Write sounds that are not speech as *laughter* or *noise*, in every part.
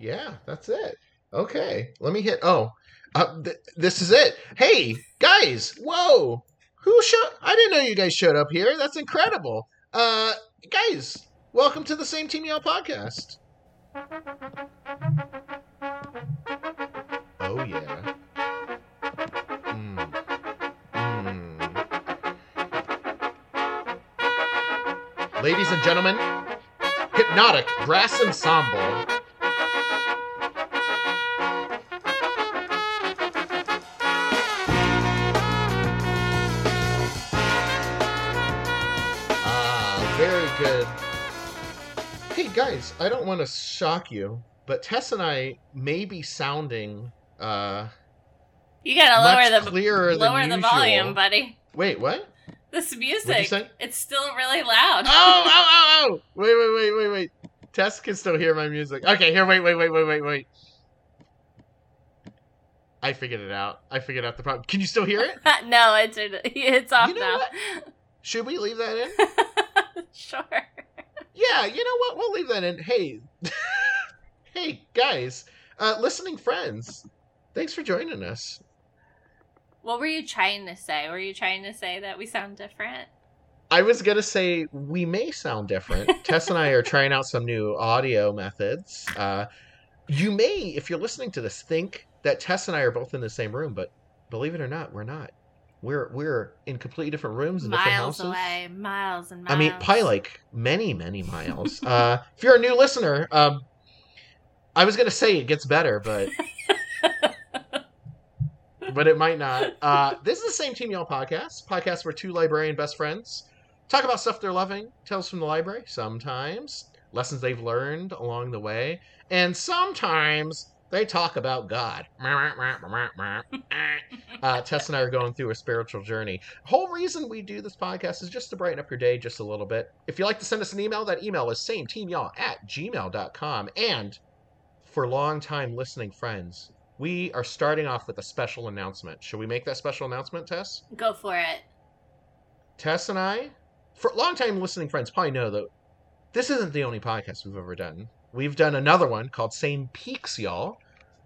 Yeah, that's it. Okay, let me hit. Oh, uh, th- this is it. Hey, guys! Whoa! Who showed? I didn't know you guys showed up here. That's incredible. Uh, guys, welcome to the Same Team Y'all podcast. Oh yeah. Mm. Mm. Ladies and gentlemen, hypnotic brass ensemble. Good. Hey guys, I don't want to shock you, but Tess and I may be sounding uh You gotta lower the clearer lower the usual. volume, buddy. Wait, what? This music. It's still really loud. Oh, oh, oh, oh! *laughs* Wait, wait, wait, wait, wait. Tess can still hear my music. Okay, here, wait, wait, wait, wait, wait, wait. I figured it out. I figured out the problem. Can you still hear it? *laughs* no, it's it's off You know now. what? *laughs* Should we leave that in? *laughs* sure. Yeah, you know what? We'll leave that in. Hey, *laughs* hey, guys, uh, listening friends, thanks for joining us. What were you trying to say? Were you trying to say that we sound different? I was gonna say we may sound different. *laughs* Tess and I are trying out some new audio methods. Uh, you may, if you're listening to this, think that Tess and I are both in the same room, but believe it or not, we're not. We're we're in completely different rooms and different miles houses. away, miles and miles. I mean, probably like many, many miles. uh, if you're a new listener, um, I was gonna say it gets better, but *laughs* but it might not. Uh, this is the same Team Y'all podcast, podcast where two librarian best friends talk about stuff they're loving, tales from the library, sometimes lessons they've learned along the way, and sometimes they talk about God. *laughs* Uh, Tess and I are going through a spiritual journey. Whole reason we do this podcast is just to brighten up your day just a little bit. If you'd like to send us an email, that email is same team y'all at gmail.com. And for long-time listening friends, we are starting off with a special announcement. Should we make that special announcement, Tess? Go for it. Tess and I, for long-time listening friends, probably know that this isn't the only podcast we've ever done. We've done another one called Same Peaks, y'all.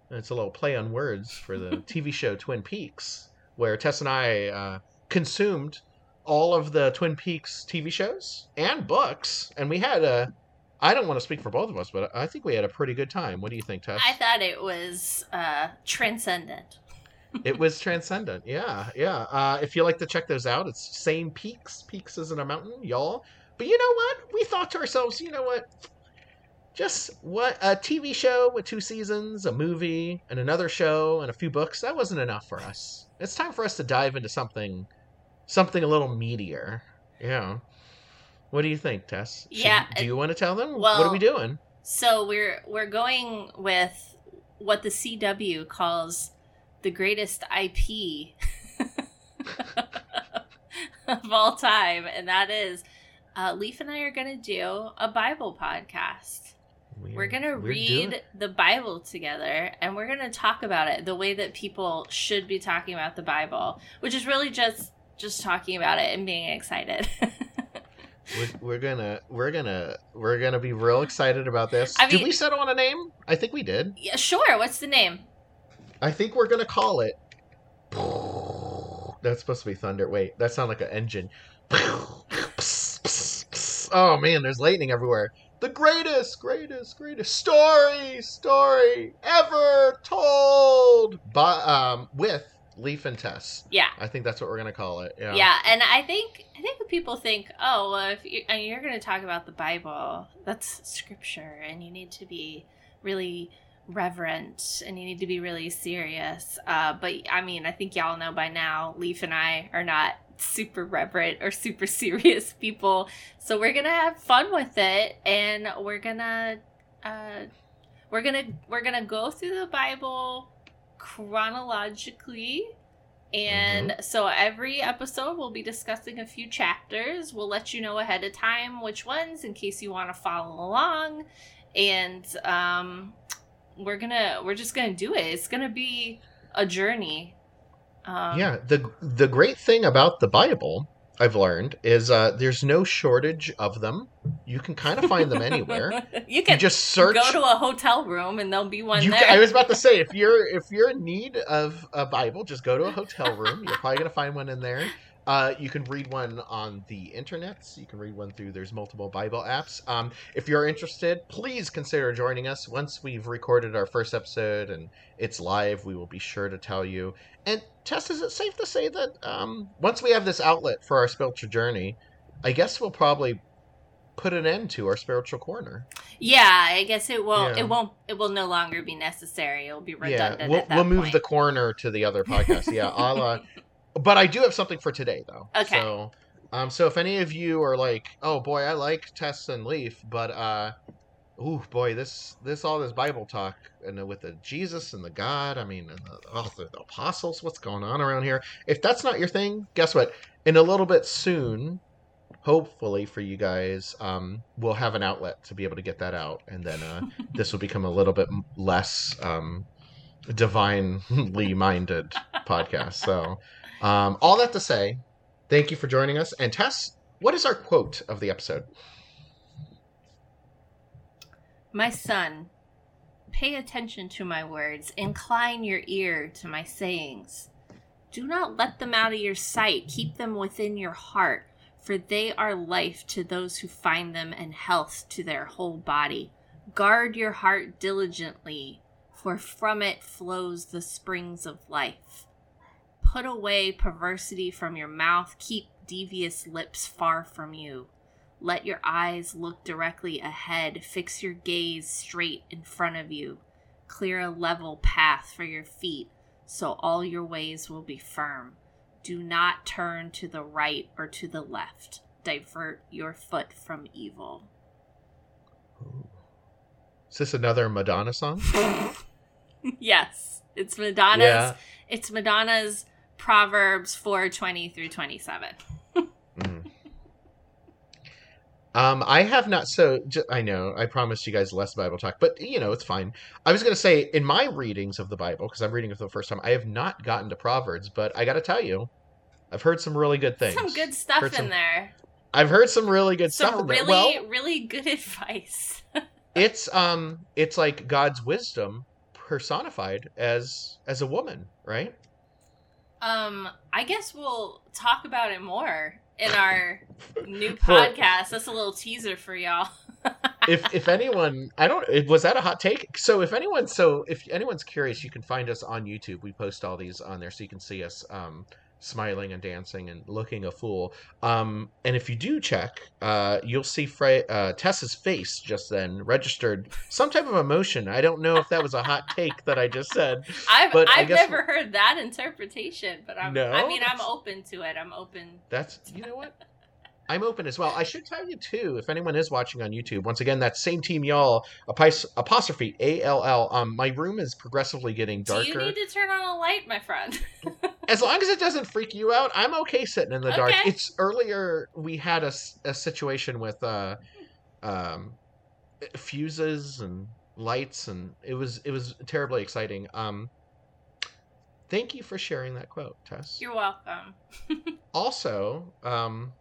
And it's a little play on words for the *laughs* TV show Twin Peaks, where Tess and I uh, consumed all of the Twin Peaks TV shows and books, and we had a. I don't want to speak for both of us, but I think we had a pretty good time. What do you think, Tess? I thought it was uh, transcendent. *laughs* it was transcendent. Yeah, yeah. Uh, if you like to check those out, it's same peaks. Peaks isn't a mountain, y'all. But you know what? We thought to ourselves, you know what? Just what a TV show with two seasons, a movie, and another show, and a few books. That wasn't enough for us. It's time for us to dive into something, something a little meatier. Yeah. What do you think, Tess? Should- Yeah, Do you want to tell them? what are we doing? So we're we're going with what the CW calls the greatest IP *laughs* of all time, and that is uh, Leif and I are going to do a Bible podcast. We're going to we're read the Bible together and we're going to talk about it the way that people should be talking about the Bible, which is really just just talking about it and being excited. *laughs* We're, we're gonna we're gonna we're gonna be real excited about this. I did we settle on a name? I think we did. yeah, sure. What's the name? I think we're gonna call it. That's supposed to be thunder. Wait, that sounds like an engine. *laughs* Oh man, there's lightning everywhere. The greatest, greatest, greatest story, story ever told. By um with Leif and Tess. Yeah. I think that's what we're gonna call it. Yeah. Yeah, and I think I think people think, oh, well, if you, and you're going to talk about the Bible, that's scripture, and you need to be really reverent, and you need to be really serious. Uh, but I mean, I think y'all know by now, Leif and I are not super reverent or super *laughs* serious people, so we're gonna have fun with it, and we're gonna. Uh, we're gonna we're gonna go through the Bible chronologically and so every episode we'll be discussing a few chapters. We'll let you know ahead of time which ones in case you want to follow along. And um we're gonna we're just gonna do it. It's gonna be a journey. Um yeah. The the great thing about the Bible I've learned is uh, there's no shortage of them. You can kind of find them anywhere. *laughs* you You can just search. go to a hotel room and there'll be one You there. ca- I was about to say if *laughs* you're if you're in need of a Bible, just go to a hotel room. You're probably gonna find one in there. Uh, you can read one on the internet. You can read one through. There's multiple Bible apps. Um, if you're interested, please consider joining us. Once we've recorded our first episode and it's live, we will be sure to tell you. And Tess, is it safe to say that um, once we have this outlet for our spiritual journey, I guess we'll probably put an end to our spiritual corner. yeah, I guess it will. Yeah. It won't. It will no longer be necessary. It'll be redundant. Yeah, we'll, we'll move point. the corner to the other podcast. Yeah, uh, *laughs* but I do have something for today though. Okay. So, um, so if any of you are like, oh boy, I like Tess and Leif, but uh, ooh boy, this this all this Bible talk and with the Jesus and the God, I mean, and the, oh, the, the apostles, what's going on around here? If that's not your thing, guess what? In a little bit soon. Hopefully for you guys, um, we'll have an outlet to be able to get that out, and then uh, *laughs* this will become a little bit less um, divinely minded podcast. So, um, all that to say, thank you for joining us. And Tess, what is our quote of the episode? My son, pay attention to my words, incline your ear to my sayings. Do not let them out of your sight, keep them within your heart, for they are life to those who find them and health to their whole body. Guard your heart diligently, for from it flows the springs of life. Put away perversity from your mouth, keep devious lips far from you. Let your eyes look directly ahead. Fix your gaze straight in front of you. Clear a level path for your feet so all your ways will be firm. Do not turn to the right or to the left. Divert your foot from evil. Is this another Madonna song? *laughs* yes, it's Madonna's. Yeah. It's Madonna's Proverbs 420 through 27. Mhm. Um, I have not. So I know I promised you guys less Bible talk, but you know it's fine. I was going to say in my readings of the Bible because I'm reading it for the first time, I have not gotten to Proverbs, but I got to tell you, I've heard some really good things. Some good stuff Heard in some- there. I've heard some really good stuff Some in there. really, Well, really good *laughs* advice. it's um, it's like God's wisdom personified as as a woman, right? Um, I guess we'll talk about it more in our new *laughs* podcast. That's a little teaser for y'all. *laughs* if if anyone i don't it- was that a hot take so if anyone so if anyone's curious you can find us on youtube we post all these on there so you can see us um smiling and dancing and looking a fool um and if you do check uh you'll see Fre- uh tessa's face just then registered some type of emotion i don't know if that was a hot *laughs* take that i just said I've But I've never heard that interpretation, but I'm No? I mean I'm open to it. I'm open. That's you know what? *laughs* I'm open as well. I should tell you too, if anyone is watching on YouTube, once again, that same team y'all, apostrophe A L L. Um, my room is progressively getting darker. Do you need to turn on a light, my friend? *laughs* As long as it doesn't freak you out, I'm okay sitting in the dark. Okay. It's earlier we had a, a situation with uh, um, fuses and lights, and it was it was terribly exciting. Um, thank you for sharing that quote, Tess. You're welcome. *laughs* also, um,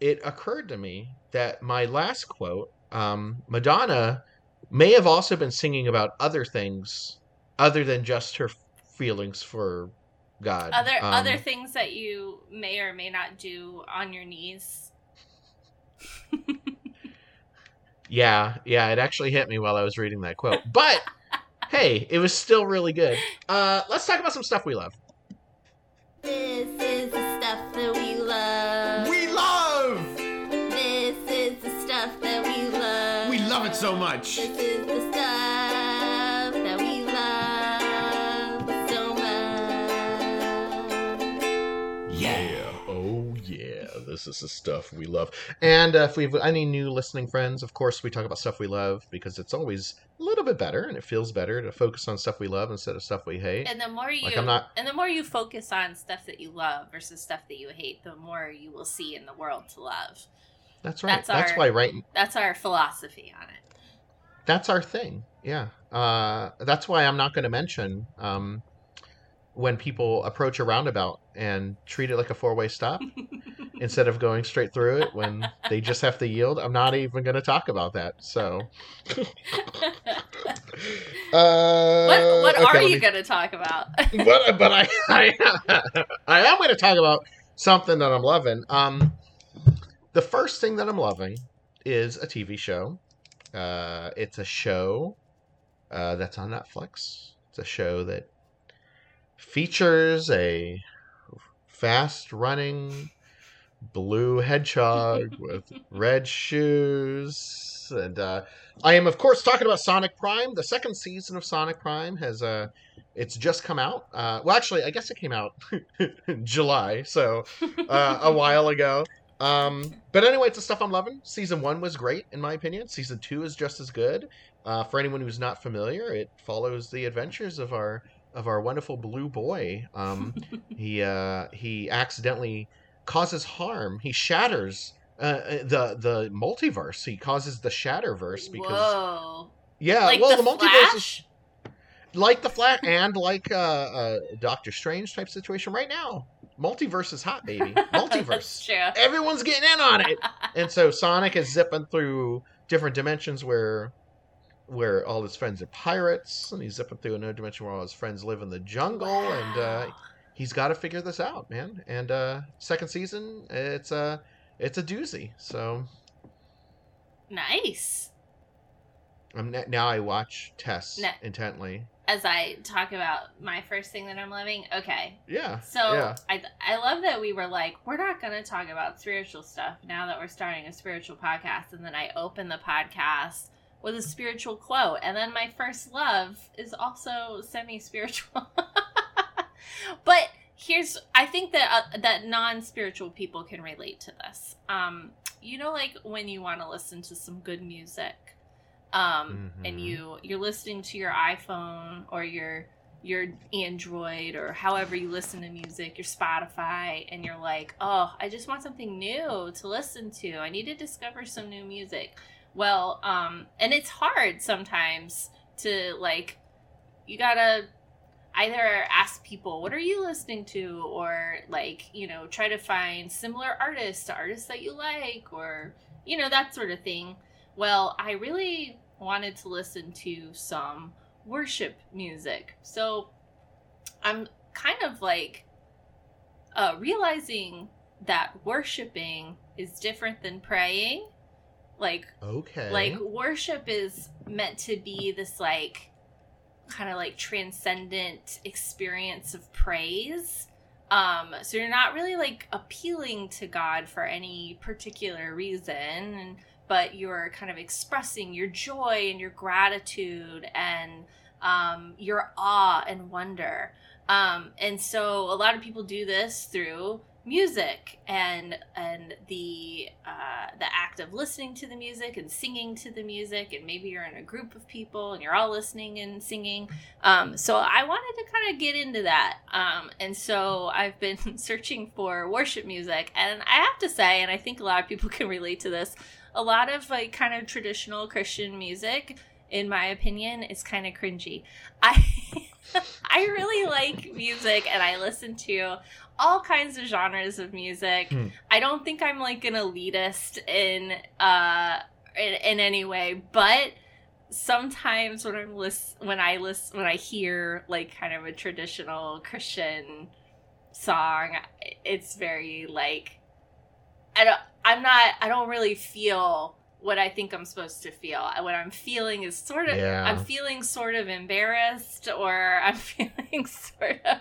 it occurred to me that my last quote, um, Madonna, may have also been singing about other things other than just her feelings for God. Other Um, other things that you may or may not do on your knees. *laughs* Yeah, yeah, it actually hit me while I was reading that quote. But *laughs* hey, it was still really good. Uh, let's talk about some stuff we love. This is the stuff that we so much. This is the stuff that we love so much. Yeah. Oh yeah, this is the stuff we love. And uh, if we have any new listening friends, of course we talk about stuff we love because it's always a little bit better and it feels better to focus on stuff we love instead of stuff we hate. And the more you Like, I'm not- and the more you focus on stuff that you love versus stuff that you hate, the more you will see in the world to love. That's right. That's That's, our- why right That's our philosophy on it. That's our thing. Yeah. Uh, that's why I'm not going to mention um, when people approach a roundabout and treat it like a four way stop *laughs* instead of going straight through it when they just have to yield. I'm not even going to talk about that. So, *laughs* uh, what what okay, are you me- going to talk about? *laughs* but but I I, I am going to talk about something that I'm loving. Um, the first thing that I'm loving is a TV show. Uh, it's a show uh, that's on Netflix. It's a show that features a fast running blue hedgehog *laughs* with red shoes. And uh, i am of course talking about sonic prime. The second season of sonic prime has uh it's just come out. Uh well actually i guess it came out *laughs* in july so uh, a while ago um but anyway it's the stuff i'm loving. Season one was great in my opinion. Season two is just as good. Uh, for anyone who's not familiar it follows the adventures of our of our wonderful blue boy. Um *laughs* he uh he accidentally causes harm. He shatters uh, the the multiverse. He causes the shatterverse because Whoa. yeah like well the, the, multiverse is? Like the Flash and like uh, uh doctor strange type situation right now multiverse is hot baby *laughs* multiverse everyone's getting in on it *laughs* and so Sonic is zipping through different dimensions where where all his friends are pirates, and he's zipping through another dimension where all his friends live in the jungle, and uh, he's got to figure this out, man. And uh, second season, it's a it's a doozy. So nice. I'm now I watch Tess intently. As I talk about my first thing that I'm loving, okay. Yeah. So yeah. I I love that we were like, we're not going to talk about spiritual stuff now that we're starting a spiritual podcast, and then I open the podcast with a spiritual quote, and then my first love is also semi spiritual. *laughs* but here's, I think that uh, that non spiritual people can relate to this. Um, you know, like when you want to listen to some good music, um, and Mhm. you you're listening to your iPhone or your your Android or however you listen to music, your Spotify, and you're like, oh, I just want something new to listen to. I need to discover some new music. Well, um, and it's hard sometimes to like, you gotta either ask people, what are you listening to? Or like, you know, try to find similar artists, to artists that you like, or, you know, that sort of thing. Well, I really wanted to listen to some worship music. So I'm kind of like uh, realizing that worshiping is different than praying. Like, Okay. like worship is meant to be this like kind of like transcendent experience of praise. Um, so you're not really like appealing to God for any particular reason, and, but you're kind of expressing your joy and your gratitude and um, your awe and wonder. Um, and so a lot of people do this through music and and the uh, the act of listening to the music and singing to the music and maybe you're in a group of people and you're all listening and singing um, so i wanted to kind of get into that um, and so i've been *laughs* searching for worship music and i have to say and i think a lot of people *laughs* can relate to this a lot of like kind of traditional christian music in my opinion is kind of cringy i *laughs* i really like music and i listen to all kinds of genres of music. Hmm. I don't think I'm like an elitist in uh in, in any way, but sometimes when I'm list when I list when I hear like kind of a traditional Christian song, it's very like I don't I'm not I don't really feel what I think I'm supposed to feel. What I'm feeling is sort of Yeah. I'm feeling sort of embarrassed or *laughs* I'm feeling sort of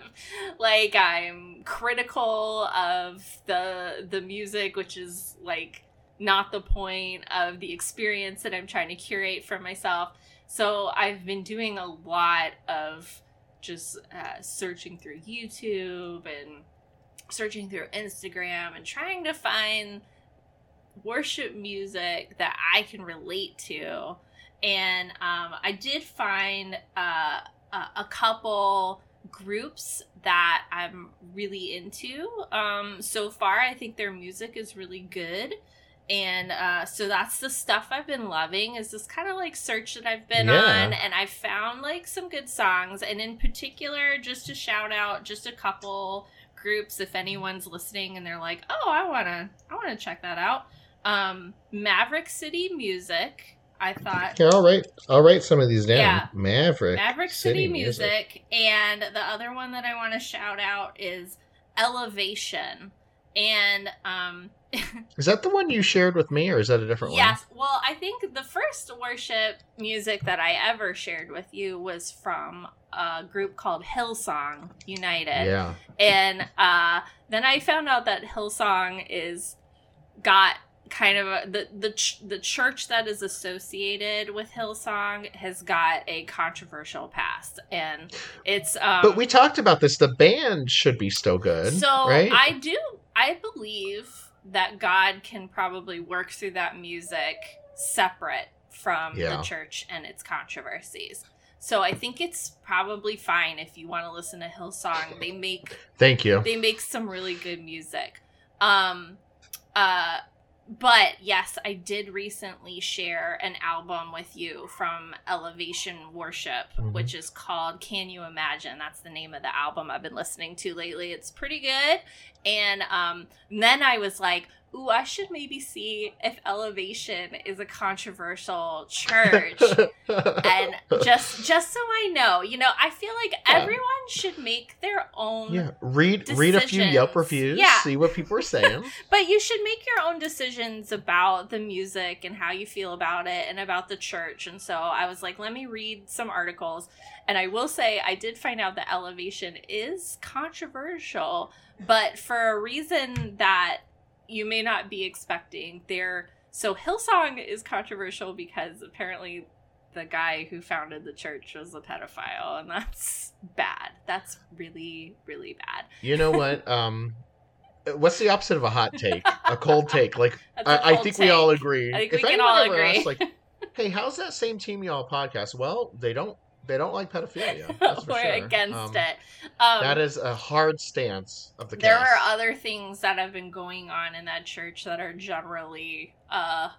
like I'm critical of the the music which is like not the point of the experience that I'm trying to curate for myself. So I've been doing a lot of just uh, searching through YouTube and searching through Instagram and trying to find worship music that I can relate to. And um, I did find uh, a, couple groups that I'm really into. Um, so far, I think their music is really good. and uh, so that's the stuff I've been loving is this kind of like search that I've been Yeah. on, and I found like some good songs, and in particular, just to shout out just a couple groups if anyone's listening and they're like, oh, I wanna, I wanna check that out. Um, Maverick City Music, I thought I'll write. I'll write some of these down. Yeah. Maverick. Maverick City, Music. And the other one that I want to shout out is Elevation. And um *laughs* Is that the one you shared with me, or is that a different one? yes, well, I think the first worship music that I ever shared with you was from a group called Hillsong? United. Yeah. And uh then I found out that Hillsong is got kind of a, the the ch- the church that is associated with Hillsong has got a controversial past and it's um But we talked about this. The band should be still good. so right? I do I believe that God can probably work through that music separate from Yeah. the church and its controversies. So I think it's probably fine if you want to listen to Hillsong. They make Thank you. they make some really good music. Um uh but yes, I did recently share an album with you from Elevation Worship, Mhm. which is called Can You Imagine? That's the name of the album I've been listening to lately. It's pretty good. And um then I was like, ooh, I should maybe see if Elevation is a controversial church and *laughs* just just so I know, you know, I feel like Yeah. everyone should make their own yeah. Read read a few Yelp reviews. Yeah. See what people are saying. *laughs* but you should make your own decisions about the music and how you feel about it and about the church. And so I was like, let me read some articles. And I will say, I did find out that Elevation is controversial, but for a reason that you may not be expecting. They're so Hillsong is controversial because apparently the guy who founded the church was a pedophile, and that's bad. That's really, really bad. You know what? *laughs* Um, what's the opposite of a hot take? A cold take. Like *laughs* I, I, think we all agree. I think if we can anyone all ever agree. asks, like, *laughs* hey, how's that same team y'all podcast? Well, they don't. They don't like pedophilia. *laughs* That's for sure. against Um, it. Um, That is a hard stance of the there cast. are other things that have been going on in that church that are generally uh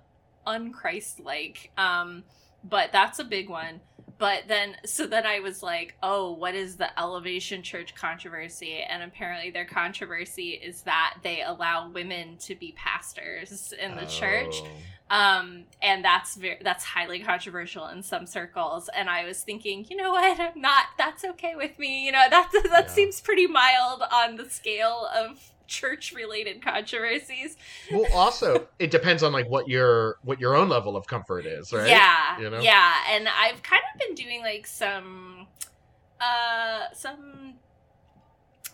unchrist-like um but that's a big one but then so then i was like oh what is the elevation church controversy and apparently their controversy is that they allow women to be pastors in the church Oh. um and that's very that's highly controversial in some circles and i was thinking you know what i'm not that's okay with me you know that *laughs* that Yeah. seems pretty mild on the scale of church related controversies well, also, it depends on like what your what your own level of comfort is, right? yeah You know? yeah and i've kind of been doing like some uh some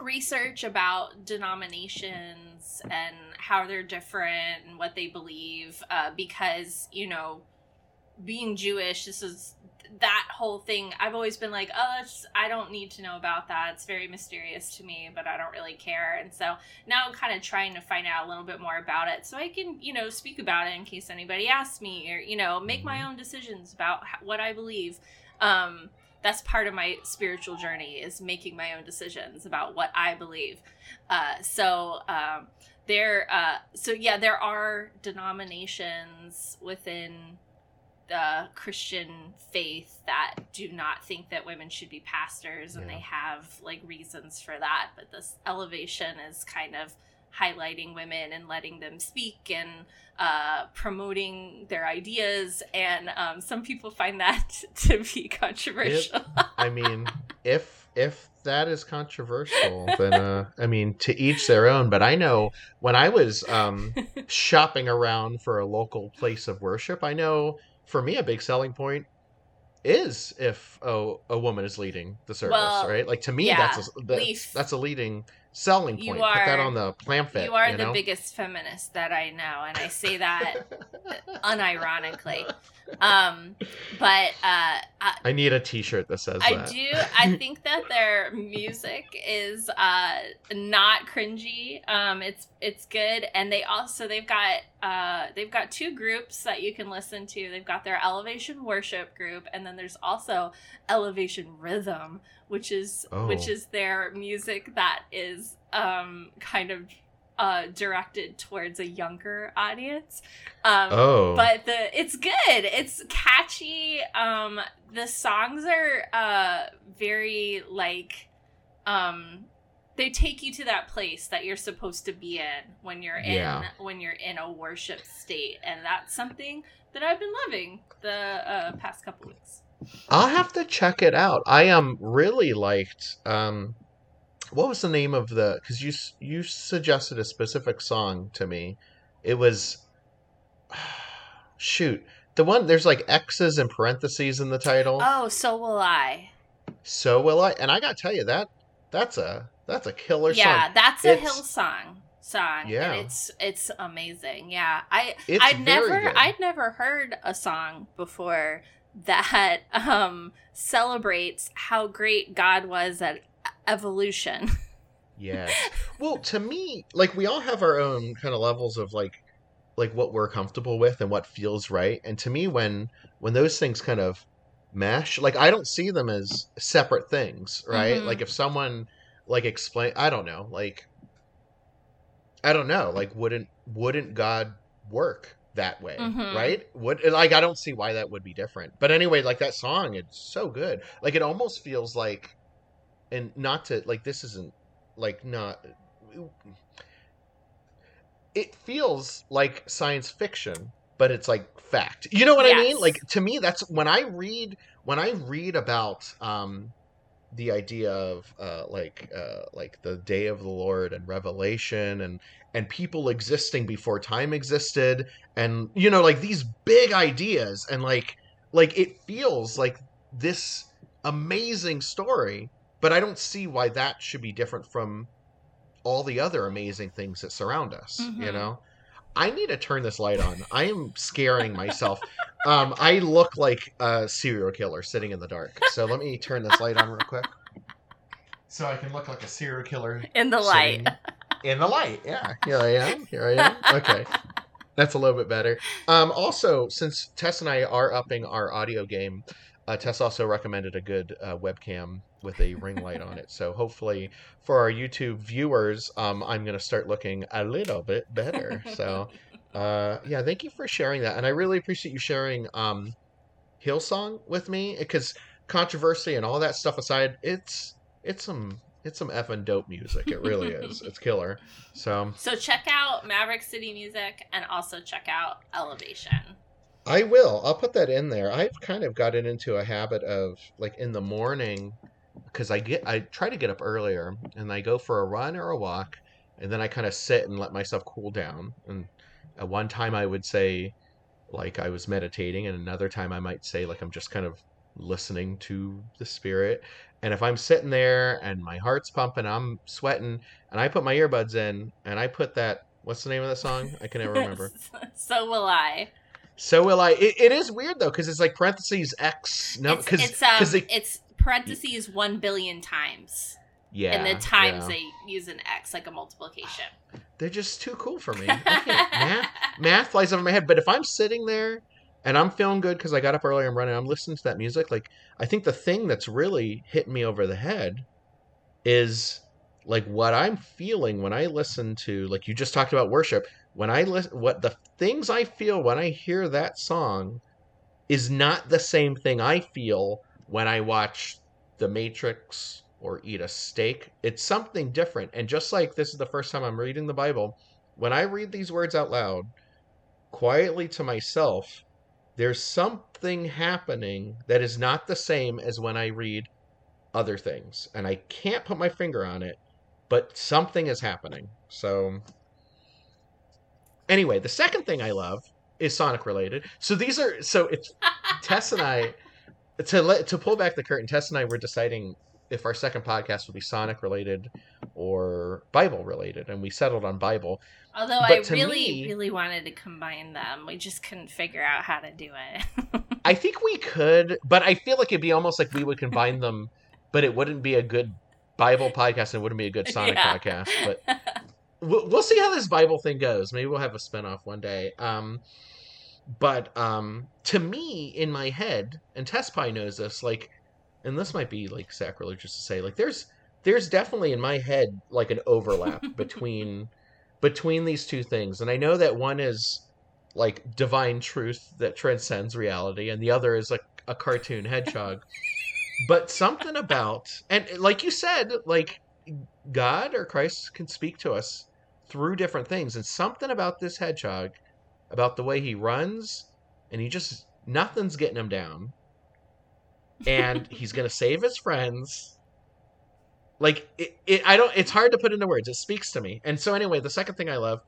research about denominations and how they're different and what they believe uh, because you know being jewish this is that whole thing i've always been like oh it's, i don't need to know about that. It's very mysterious to me but i don't really care. And so now i'm kind of trying to find out a little bit more about it so i can you know speak about it in case anybody asks me or you know make my Mhm. own decisions about what i believe. Um that's part of my spiritual journey is making my own decisions about what i believe. Uh so um there uh so yeah there are denominations within the Christian faith that do not think that women should be pastors, and Yeah. they have like reasons for that. But this elevation is kind of highlighting women and letting them speak and uh, promoting their ideas. And um, some people find that *laughs* to be controversial. I mean, if if that is controversial, then uh, I mean, to each their own. But I know when I was um, *laughs* shopping around for a local place of worship, I know for me a big selling point is if a, a woman is leading the service, Well, right? Like to me, yeah, that's a, that's, that's a leading selling You point. Put that are- on the pamphlet. you are you the biggest feminist that I know, and I say that *laughs* unironically. Um, but uh, I, I need a T-shirt that says I that. do. I *laughs* think that their music is uh, not cringy. Um, it's it's good, and they also they've got uh, they've got two groups that you can listen to. They've got their Elevation Worship group, and then there's also Elevation Rhythm, which is which Oh. is their music that is um, kind of uh, directed towards a younger audience. Um, Oh, but the it's good. It's catchy. Um, the songs are uh very like um they take you to that place that you're supposed to be in when you're in when you're in a worship state, and that's something that I've been loving the uh, past couple weeks. I'll have to check it out. I um really liked um what was the name of the cuz you you suggested a specific song to me. It was *sighs* shoot. The one there's like X's and parentheses in the title. Oh, so will I. So will I and I got to tell you that that's a that's a killer song. yeah, song. that's a It's- Hillsong song. Yeah. and it's it's amazing. Yeah, I It's I'd never good. I'd never heard a song before that *laughs* um celebrates how great God was at evolution. *laughs* Yeah. Well, to me, like we all have our own kind of levels of like like what we're comfortable with and what feels right. And to me when when those things kind of mesh, like I don't see them as separate things, right? Mhm. Like if someone like explain I don't know, like I don't know, like wouldn't wouldn't God work that way, Mhm. right? Would like I don't see why that would be different. But anyway, like that song, it's so good. Like it almost feels like and not to like this isn't like not it feels like science fiction but it's like fact you know what i mean like to me that's when i read when i read about um the idea of uh like uh like the day of the lord and revelation and and people existing before time existed and you know like these big ideas and like like it feels like this amazing story but i don't see why that should be different from all the other amazing things that surround us you Mhm. know i need to turn this light on. I am scaring myself. Um i look like a serial killer sitting in the dark. So let me turn this light on real quick. So i can look like a serial killer In the light. in the light. Yeah here i am here i am. Okay. That's a little bit better. Um also since tess and i are upping our audio game uh, tess also recommended a good uh, webcam with a ring light on it. So hopefully for our youtube viewers um i'm gonna start looking a little bit better. So *laughs* uh yeah thank you for sharing that. And i really appreciate you sharing um hillsong with me because controversy and all that stuff aside it's it's some it's some effing dope music. It really is. It's killer. So So check out Maverick City Music and also check out Elevation. I will. I'll put that in there. I've kind of gotten into a habit of like in the morning because I get I try to get up earlier and I go for a run or a walk and then I kind of sit and let myself cool down. And at one time I would say like I was meditating and another time I might say like I'm just kind of listening to the spirit. And if I'm sitting there and my heart's pumping, I'm sweating and I put my earbuds in and I put that what's the name of the song? I can never *laughs* remember. so will I. So will I. It, it is weird though, because it's like parentheses X. No, it's because it's, um, they, it's parentheses one billion times. yeah, and the times yeah. they use an X like a multiplication. they're just too cool for me. *laughs* Math, math flies over my head. But if I'm sitting there and I'm feeling good because I got up early, I'm running, I'm listening to that music. Like I think the thing that's really hitting me over the head is like what I'm feeling when I listen to like you just talked about worship. When I listen, what the things I feel when I hear that song is not the same thing I feel when I watch The Matrix or eat a steak. It's something different. And just like this is the first time I'm reading the Bible, when I read these words out loud, quietly to myself, there's something happening that is not the same as when I read other things. And I can't put my finger on it, but something is happening. So, anyway, the second thing I love is Sonic related. So these are so it's *laughs* Tess and I to let to pull back the curtain. Tess and I were deciding if our second podcast would be Sonic related or Bible related, and we settled on Bible. Although But I really, me- really wanted to combine them, we just couldn't figure out how to do it. *laughs* I think we could, but I feel like it'd be almost like we would combine them, but it wouldn't be a good Bible podcast and it wouldn't be a good Sonic *laughs* Yeah. podcast. But we'll, we'll see how this Bible thing goes. Maybe we'll have a spinoff one day. Um, but um, to me, in my head, and Tess Pie knows this, like, and this might be like sacrilegious to say, like, there's there's definitely in my head like an overlap *laughs* between between these two things. And I know that one is like divine truth that transcends reality, and the other is like a cartoon hedgehog. *laughs* but something about and like you said, like God or Christ can speak to us through different things, and something about this hedgehog, about the way he runs, and he just nothing's getting him down, and *laughs* he's gonna save his friends. Like it, it, I don't. It's hard to put into words. It speaks to me. And so anyway, the second thing I love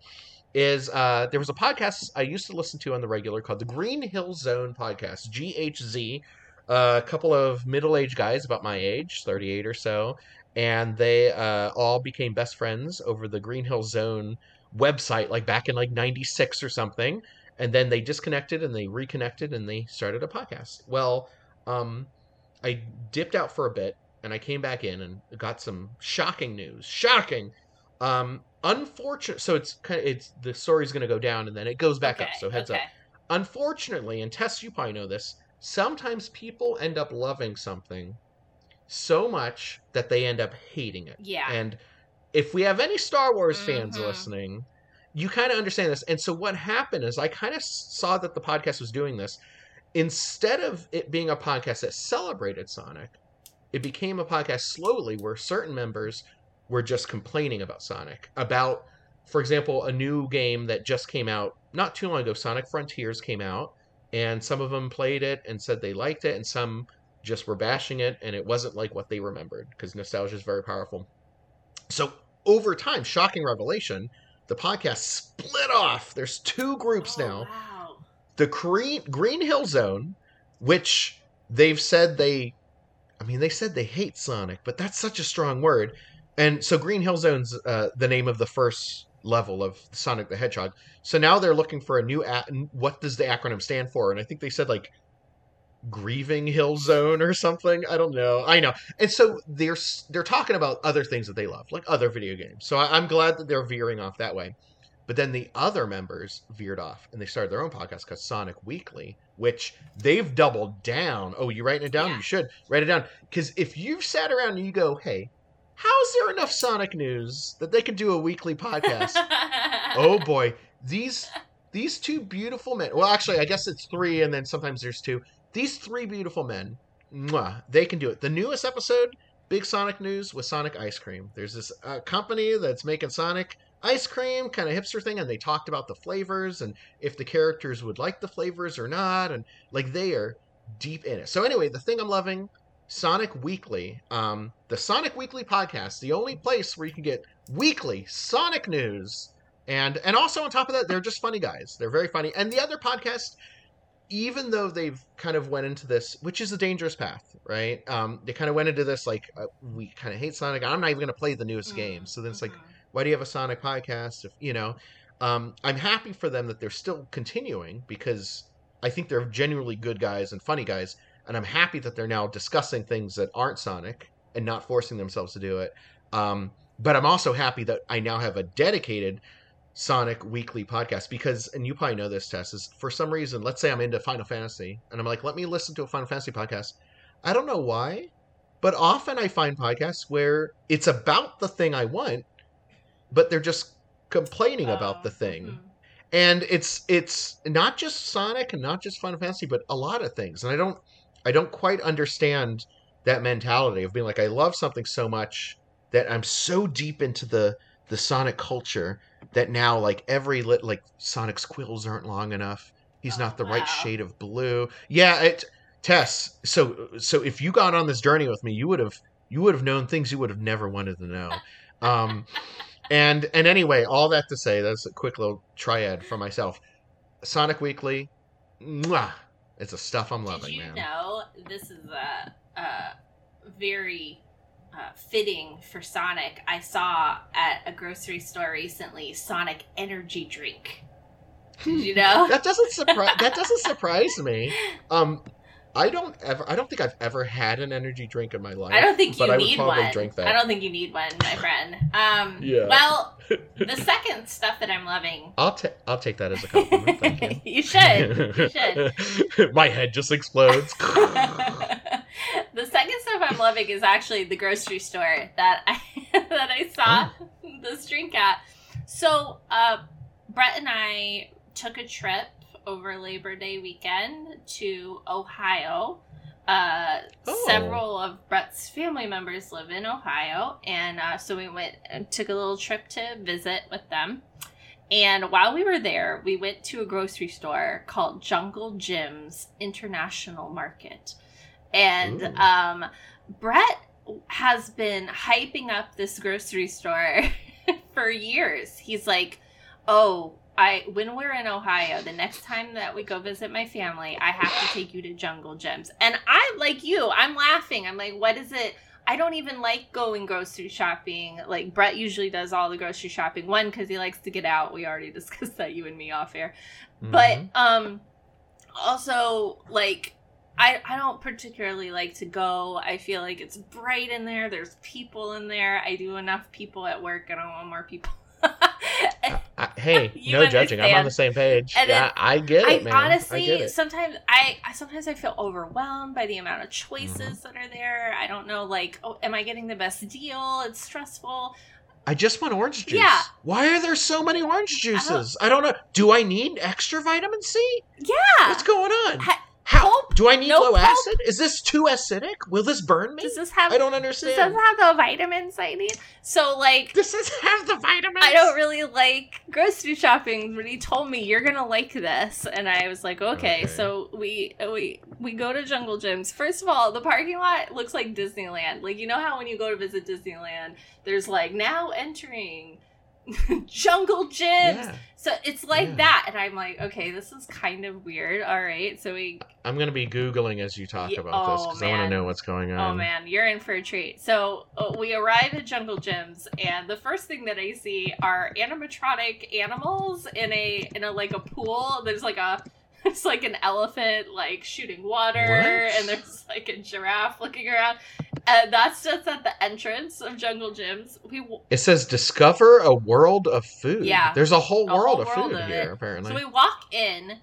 is uh, there was a podcast I used to listen to on the regular called the Green Hill Zone podcast, GHZ. Uh, a couple of middle-aged guys about my age, 38 or so, and they uh, all became best friends over the Green Hill Zone website, like back in like '96 or something. And then they disconnected and they reconnected and they started a podcast. Well, um, I dipped out for a bit and I came back in and got some shocking news. Shocking. Um, unfortunate. So it's kind of it's the story's going to go down and then it goes back okay, up. So heads okay. up. Unfortunately, and Tess, you probably know this. Sometimes people end up loving something so much that they end up hating it. Yeah. And if we have any Star Wars fans Mhm. listening, you kind of understand this. And so what happened is I kind of saw that the podcast was doing this. Instead of it being a podcast that celebrated Sonic, it became a podcast slowly where certain members were just complaining about Sonic. About, for example, a new game that just came out not too long ago, Sonic Frontiers came out, and some of them played it and said they liked it, and some just were bashing it, and it wasn't like what they remembered because nostalgia is very powerful. So over time, shocking revelation, the podcast split off. There's two groups Oh, now Wow. the Green Green Hill Zone, which they've said they, I mean, they said they hate Sonic, but that's such a strong word. And so Green Hill Zone's uh, the name of the first level of Sonic the Hedgehog. So now they're looking for a new. A- what does the acronym stand for? And I think they said like Grieving Hill Zone or something. I don't know. I know. And so they're they're talking about other things that they love, like other video games. So I, I'm glad that they're veering off that way. But then the other members veered off and they started their own podcast called Sonic Weekly, which they've doubled down. Oh, you writing it down? Yeah. You should write it down. Because if you've sat around and you go, hey, how's there enough Sonic news that they can do a weekly podcast? *laughs* oh boy, these these two beautiful men. Well, actually, I guess it's three, and then sometimes there's two. These three beautiful men, mwah, they can do it. The newest episode, Big Sonic News with Sonic Ice Cream. There's this uh, company that's making Sonic ice cream, kind of hipster thing, and they talked about the flavors and if the characters would like the flavors or not, and like they are deep in it. So anyway, the thing I'm loving. Sonic Weekly, um, the Sonic Weekly podcast, the only place where you can get weekly Sonic news and and also on top of that they're just funny guys they're very funny and the other podcast even though they've kind of went into this which is a dangerous path right? Um they kind of went into this like uh, we kind of hate sonic. I'm not even going to play the newest Mm, game. So then it's like why do you have a sonic podcast if you know? Um i'm happy for them that they're still continuing because i think they're genuinely good guys and funny guys. And i'm happy that they're now discussing things that aren't sonic and not forcing themselves to do it. Um but i'm also happy that i now have a dedicated Sonic weekly podcast because, and you probably know this, Tess, is for some reason, let's say I'm into Final Fantasy and I'm like, let me listen to a Final Fantasy podcast. I don't know why, but often I find podcasts where it's about the thing I want, but they're just complaining about the Oh, thing. mhm. And it's it's not just Sonic and not just Final Fantasy, but a lot of things. And I don't I don't quite understand that mentality of being like, I love something so much that I'm so deep into the the Sonic culture that now like every lit like Sonic's quills aren't long enough. He's Oh, not the right shade of blue. Yeah, it Tess. So so if you got on this journey with me, you would have you would have known things you would have never wanted to know. Um, *laughs* and and anyway, all that to say, that's a quick little triad for myself. Sonic Weekly, mwah, it's the stuff I'm loving, Did you man. know this is a, a very uh, fitting for Sonic? I saw at a grocery store recently Sonic energy drink. Did you know? That doesn't surprise. *laughs* that doesn't surprise me. Um, I don't ever. I don't think I've ever had an energy drink in my life. I don't think you but I would need probably one. drink that. I don't think you need one, my friend. Um, Yeah. Well, *laughs* the second stuff that I'm loving. I'll take. I'll take that as a compliment. Thank you. *laughs* you should. You should. my head just explodes. *laughs* the second stuff I'm loving is actually the grocery store that I *laughs* that I saw Oh. *laughs* this drink at. So, uh, Brett and I took a trip over Labor Day weekend to Ohio. Uh, Oh. Several of Brett's family members live in Ohio, and uh, so we went and took a little trip to visit with them. And while we were there, we went to a grocery store called Jungle Jim's International Market. And Ooh. um, Brett has been hyping up this grocery store *laughs* for years. He's like, "Oh, I when we're in Ohio, the next time that we go visit my family, I have to take you to Jungle Jim's." And I like you, I'm laughing. I'm like, "What is it?" I don't even like going grocery shopping. Like Brett usually does all the grocery shopping. One because he likes to get out. We already *laughs* discussed that you and me off air. But Mhm. um also like I I don't particularly like to go. I feel like it's bright in there. There's people in there. I do enough people at work. I don't want more people. *laughs* I, hey, *laughs* You no judging. I'm on the same page. And yeah, then I get I it, man. honestly I it. sometimes I, I sometimes I feel overwhelmed by the amount of choices Mm-hmm. that are there. I don't know like oh am I getting the best deal? It's stressful. I just want orange juice. Yeah. Why are there so many orange juices? I don't know. Do I need extra vitamin C? Yeah. What's going on? Ha- How do I need No low acid? Is this too acidic? Will this burn me? Does this have I don't understand. does this have the vitamins I need? So like This Does this have the vitamins? I don't really like grocery shopping, but he told me you're gonna like this, and I was like, okay. Okay. So we we we go to Jungle Jim's. First of all, the parking lot looks like Disneyland. Like you know how when you go to visit Disneyland, there's like now entering *laughs* Jungle Jim's. Yeah. So it's like Yeah. that, and I'm like, okay, this is kind of weird. All right, so we I'm gonna be googling as you talk about this oh, because I want to know what's going on. Oh man, you're in for a treat. So uh, we arrive at Jungle Jim's, and the first thing that I see are animatronic animals in a in a like a pool. There's like a *laughs* it's like an elephant like shooting water, What? and there's like a giraffe looking around. And that's just at the entrance of Jungle Jim's. We w- It says discover a world of food. Yeah. There's a whole A world whole of world food of here, it. apparently. so we walk in.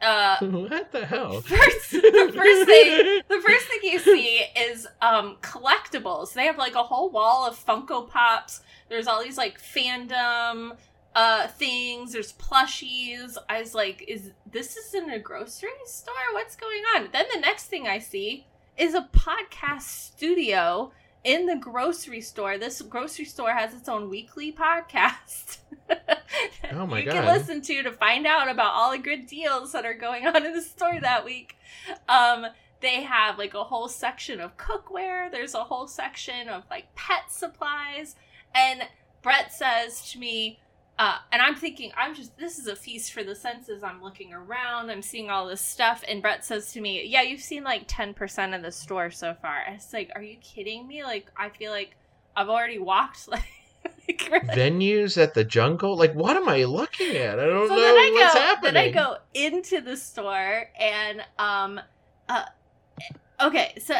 Uh, *laughs* what the hell? *laughs* first the first thing the first thing you see is um collectibles they have like a whole wall of funko pops there's all these like fandom uh things there's plushies. I was like is this is in a grocery store? What's going on? Then the next thing i see is a podcast studio in the grocery store. This grocery store has its own weekly podcast. *laughs* Oh my you can listen to to find out about all the good deals that are going on in the store that week. Um they have like a whole section of cookware. There's a whole section of like pet supplies. And brett says to me uh, and I'm thinking, I'm just, this is a feast for the senses. I'm looking around, I'm seeing all this stuff. And Brett says to me, Yeah, you've seen like 10% of the store so far. And It's like, Are you kidding me? Like, I feel like I've already walked *laughs* like, like really Venues at the jungle? Like, what am I looking at? I don't so know then I what's go, happening. then I go into the store and um, uh, okay, so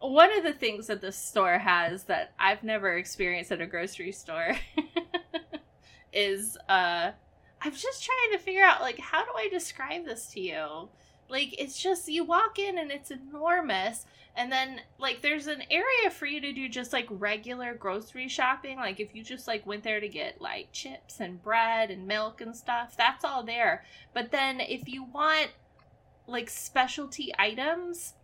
one of the things that the store has that I've never experienced at a grocery store *laughs* is uh, I'm just trying to figure out like how do I describe this to you? Like it's just you walk in and it's enormous and then like there's an area for you to do just like regular grocery shopping. Like if you just like went there to get like chips and bread and milk and stuff that's all there. But then if you want like specialty items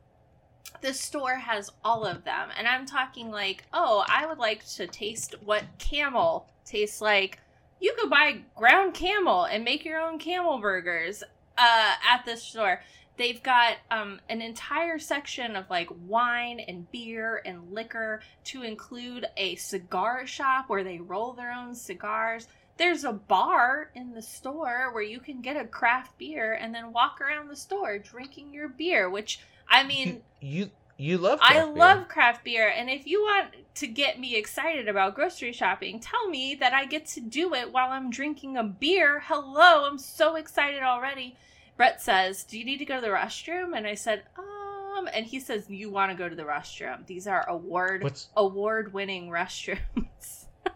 the store has all of them. And i'm talking like oh i would like to taste what camel tastes like you could buy ground camel and make your own camel burgers uh, at this store. They've got um, an entire section of like wine and beer and liquor to include a cigar shop where they roll their own cigars. There's a bar in the store where you can get a craft beer and then walk around the store drinking your beer which i mean *laughs* You you love I craft beer. love craft beer, and if you want to get me excited about grocery shopping, tell me that I get to do it while I'm drinking a beer. Hello, I'm so excited already. Brett says, "Do you need to go to the restroom?" And I said, "Um," and he says, "You want to go to the restroom? These are award award winning restrooms." *laughs*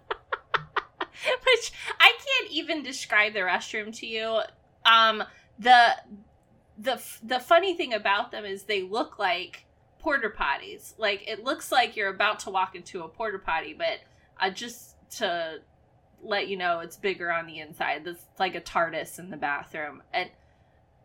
Which I can't even describe the restroom to you. Um, the the the funny thing about them is they look like porter potties. Like it looks like you're about to walk into a porter potty, but uh, just to let you know it's bigger on the inside. There's like a TARDIS in the bathroom, and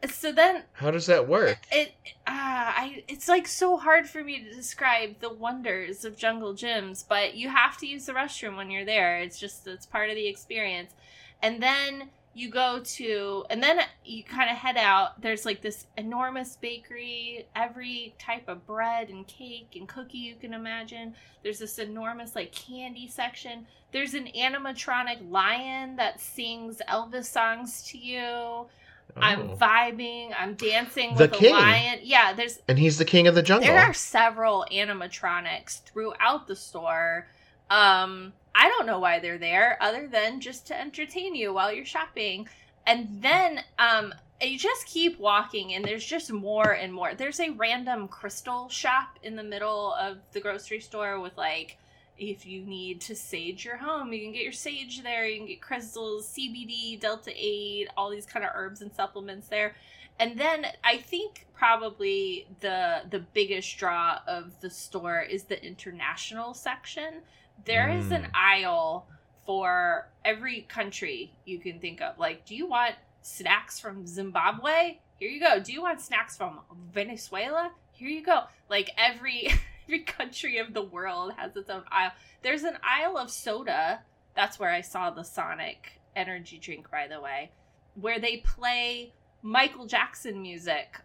so then How does that work? it uh, I it's like so hard for me to describe the wonders of Jungle Jim's, but you have to use the restroom when you're there. It's just it's part of the experience. And then you go to and then you kind of head out. There's like this enormous bakery, every type of bread and cake and cookie you can imagine. There's this enormous like candy section. There's an animatronic lion that sings Elvis songs to you. I'm Oh. vibing. I'm dancing The with king. a lion. Yeah, there's and he's the king of the jungle. there are several animatronics throughout the store. Um, I don't know why they're there, other than just to entertain you while you're shopping. And then um, you just keep walking, and there's just more and more. There's a random crystal shop in the middle of the grocery store with like. If you need to sage your home, you can get your sage there. You can get crystals, CBD, Delta 8, all these kind of herbs and supplements there and then I think probably the the biggest draw of the store is the international section. There is an Mm. aisle for every country you can think of. Like, do you want snacks from Zimbabwe? Here you go. Do you want snacks from Venezuela? Here you go. Like every *laughs* every country of the world has its own aisle. There's an aisle of soda. That's where I saw the Sonic energy drink, by the way, where they play Michael Jackson music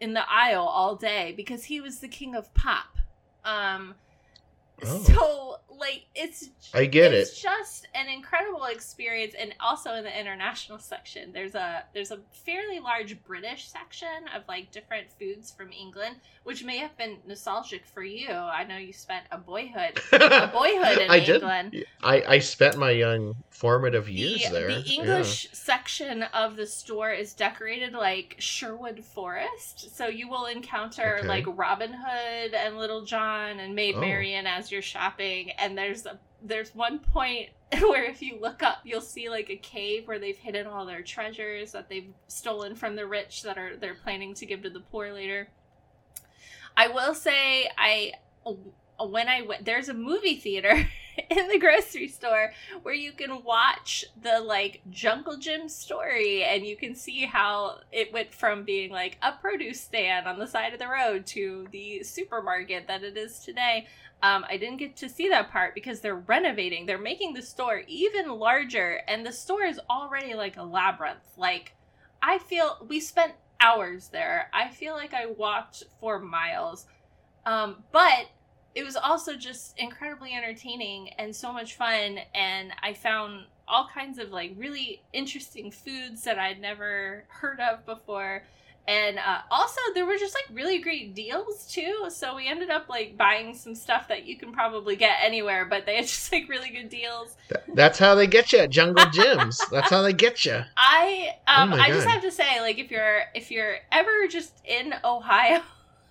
in the aisle all day because he was the king of pop. Um Oh. so like it's I get it's it. It's just an incredible experience and also in the international section there's a there's a fairly large british section of like different foods from england which may have been nostalgic for you i know you spent a boyhood a *laughs* boyhood in I did. england I, I spent my young formative years the, there. the English section of the store is decorated like Sherwood Forest. So you will encounter Okay. like Robin Hood and Little John and Maid Oh. Marian as you're shopping. And there's a there's one point *laughs* where if you look up you'll see like a cave where they've hidden all their treasures that they've stolen from the rich that are they're planning to give to the poor later. I will say I uh, when I went there's a movie theater *laughs* in the grocery store where you can watch the like Jungle Jim story and you can see how it went from being like a produce stand on the side of the road to the supermarket that it is today. Um, I didn't get to see that part because they're renovating. They're making the store even larger, and the store is already like a labyrinth. Like, I feel we spent hours there. I feel like I walked for miles. Um, but it was also just incredibly entertaining and so much fun and i found all kinds of like really interesting foods that i'd never heard of before and uh, also there were just like really great deals too so we ended up like buying some stuff that you can probably get anywhere but they had *laughs* just like really good deals That's how they get you at Jungle *laughs* Jim's. That's how they get you. I um Oh I just have to say like if you're if you're ever just in Ohio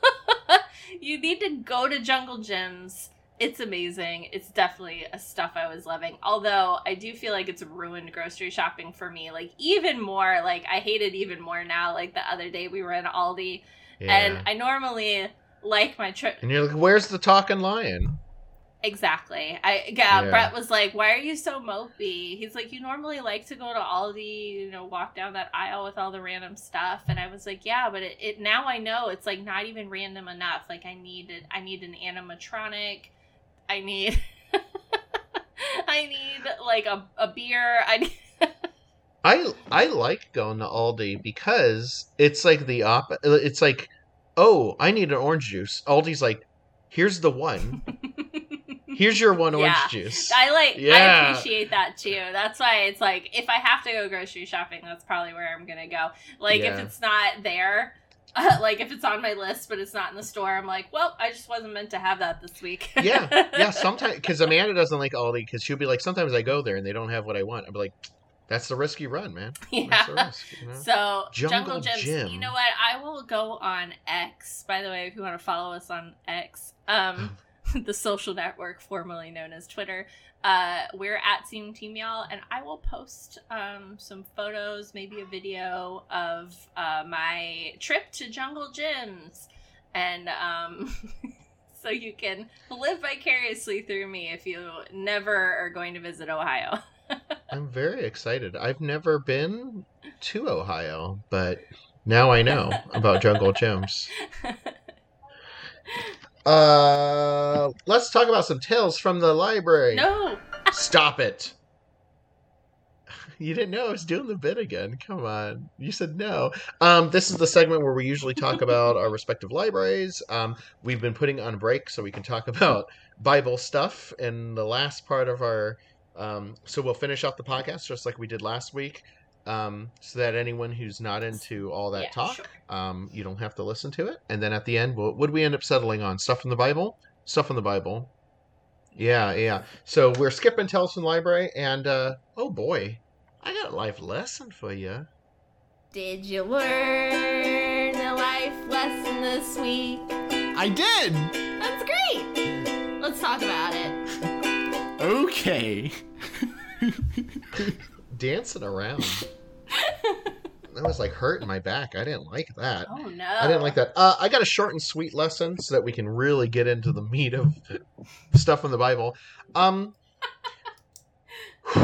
*laughs* you need to go to Jungle Jim's. It's amazing. It's definitely a stuff I was loving. Although I do feel like it's ruined grocery shopping for me. Like even more like I hate it even more now. Like the other day we were in Aldi Yeah. and I normally like my trip and you're like, where's the talking lion? Exactly. I yeah, Yeah. Brett was like, "Why are you so mopey?" He's like, "You normally like to go to Aldi, you know, walk down that aisle with all the random stuff." And I was like, "Yeah, but it, it now I know it's like not even random enough. Like I needed I need an animatronic. I need *laughs* I need like a, a beer. *laughs* I need I I like going to Aldi because it's like the op. It's like, oh, I need an orange juice. Aldi's like, here's the one. *laughs* Here's your one orange Yeah. juice. I like I appreciate that too. That's why it's like if I have to go grocery shopping, that's probably where I'm gonna go. Like if it's not there, uh, *laughs* like if it's on my list but it's not in the store, I'm like, well, I just wasn't meant to have that this week. yeah, yeah. *laughs* Sometimes because Amanda doesn't like Aldi because she'll be like, sometimes I go there and they don't have what I want. I'm like, that's the risky run, man. Yeah. risk. You know? So Jungle Jungle, Jim's. Jim. You know what? I will go on X. By the way, if you want to follow us on X, um, *laughs* *laughs* the social network formerly known as Twitter, uh, we're at Team Team Y'all, and I will post um, some photos, maybe a video of uh, my trip to Jungle Jim's, and um, *laughs* so you can live vicariously through me if you never are going to visit Ohio. *laughs* I'm very excited. I've never been to Ohio, but now I know about Jungle Jim's. Uh, let's talk about some tales from the library. no. Stop it. You didn't know I was doing the bit again. Come on. You said no. Um, this is the segment where we usually talk about our respective libraries. Um, we've been putting on break so we can talk about Bible stuff in the last part of our. Um, so we'll finish off the podcast just like we did last week, um, so that anyone who's not into all that Yeah, talk, sure. um, you don't have to listen to it. And then at the end, what would we end up settling on? Stuff from the Bible. Stuff from the Bible. Yeah, yeah. So we're skipping Tales from the Library, and uh, oh boy, I got a life lesson for you. Did you learn a life lesson this week? I did! That's great. Let's talk about it. *laughs* Okay. *laughs* Dancing around. That was like hurting my back. I didn't like that. Oh no. I didn't like that. Uh, I got a short and sweet lesson so that we can really get into the meat of *laughs* stuff in the Bible. Um, *sighs*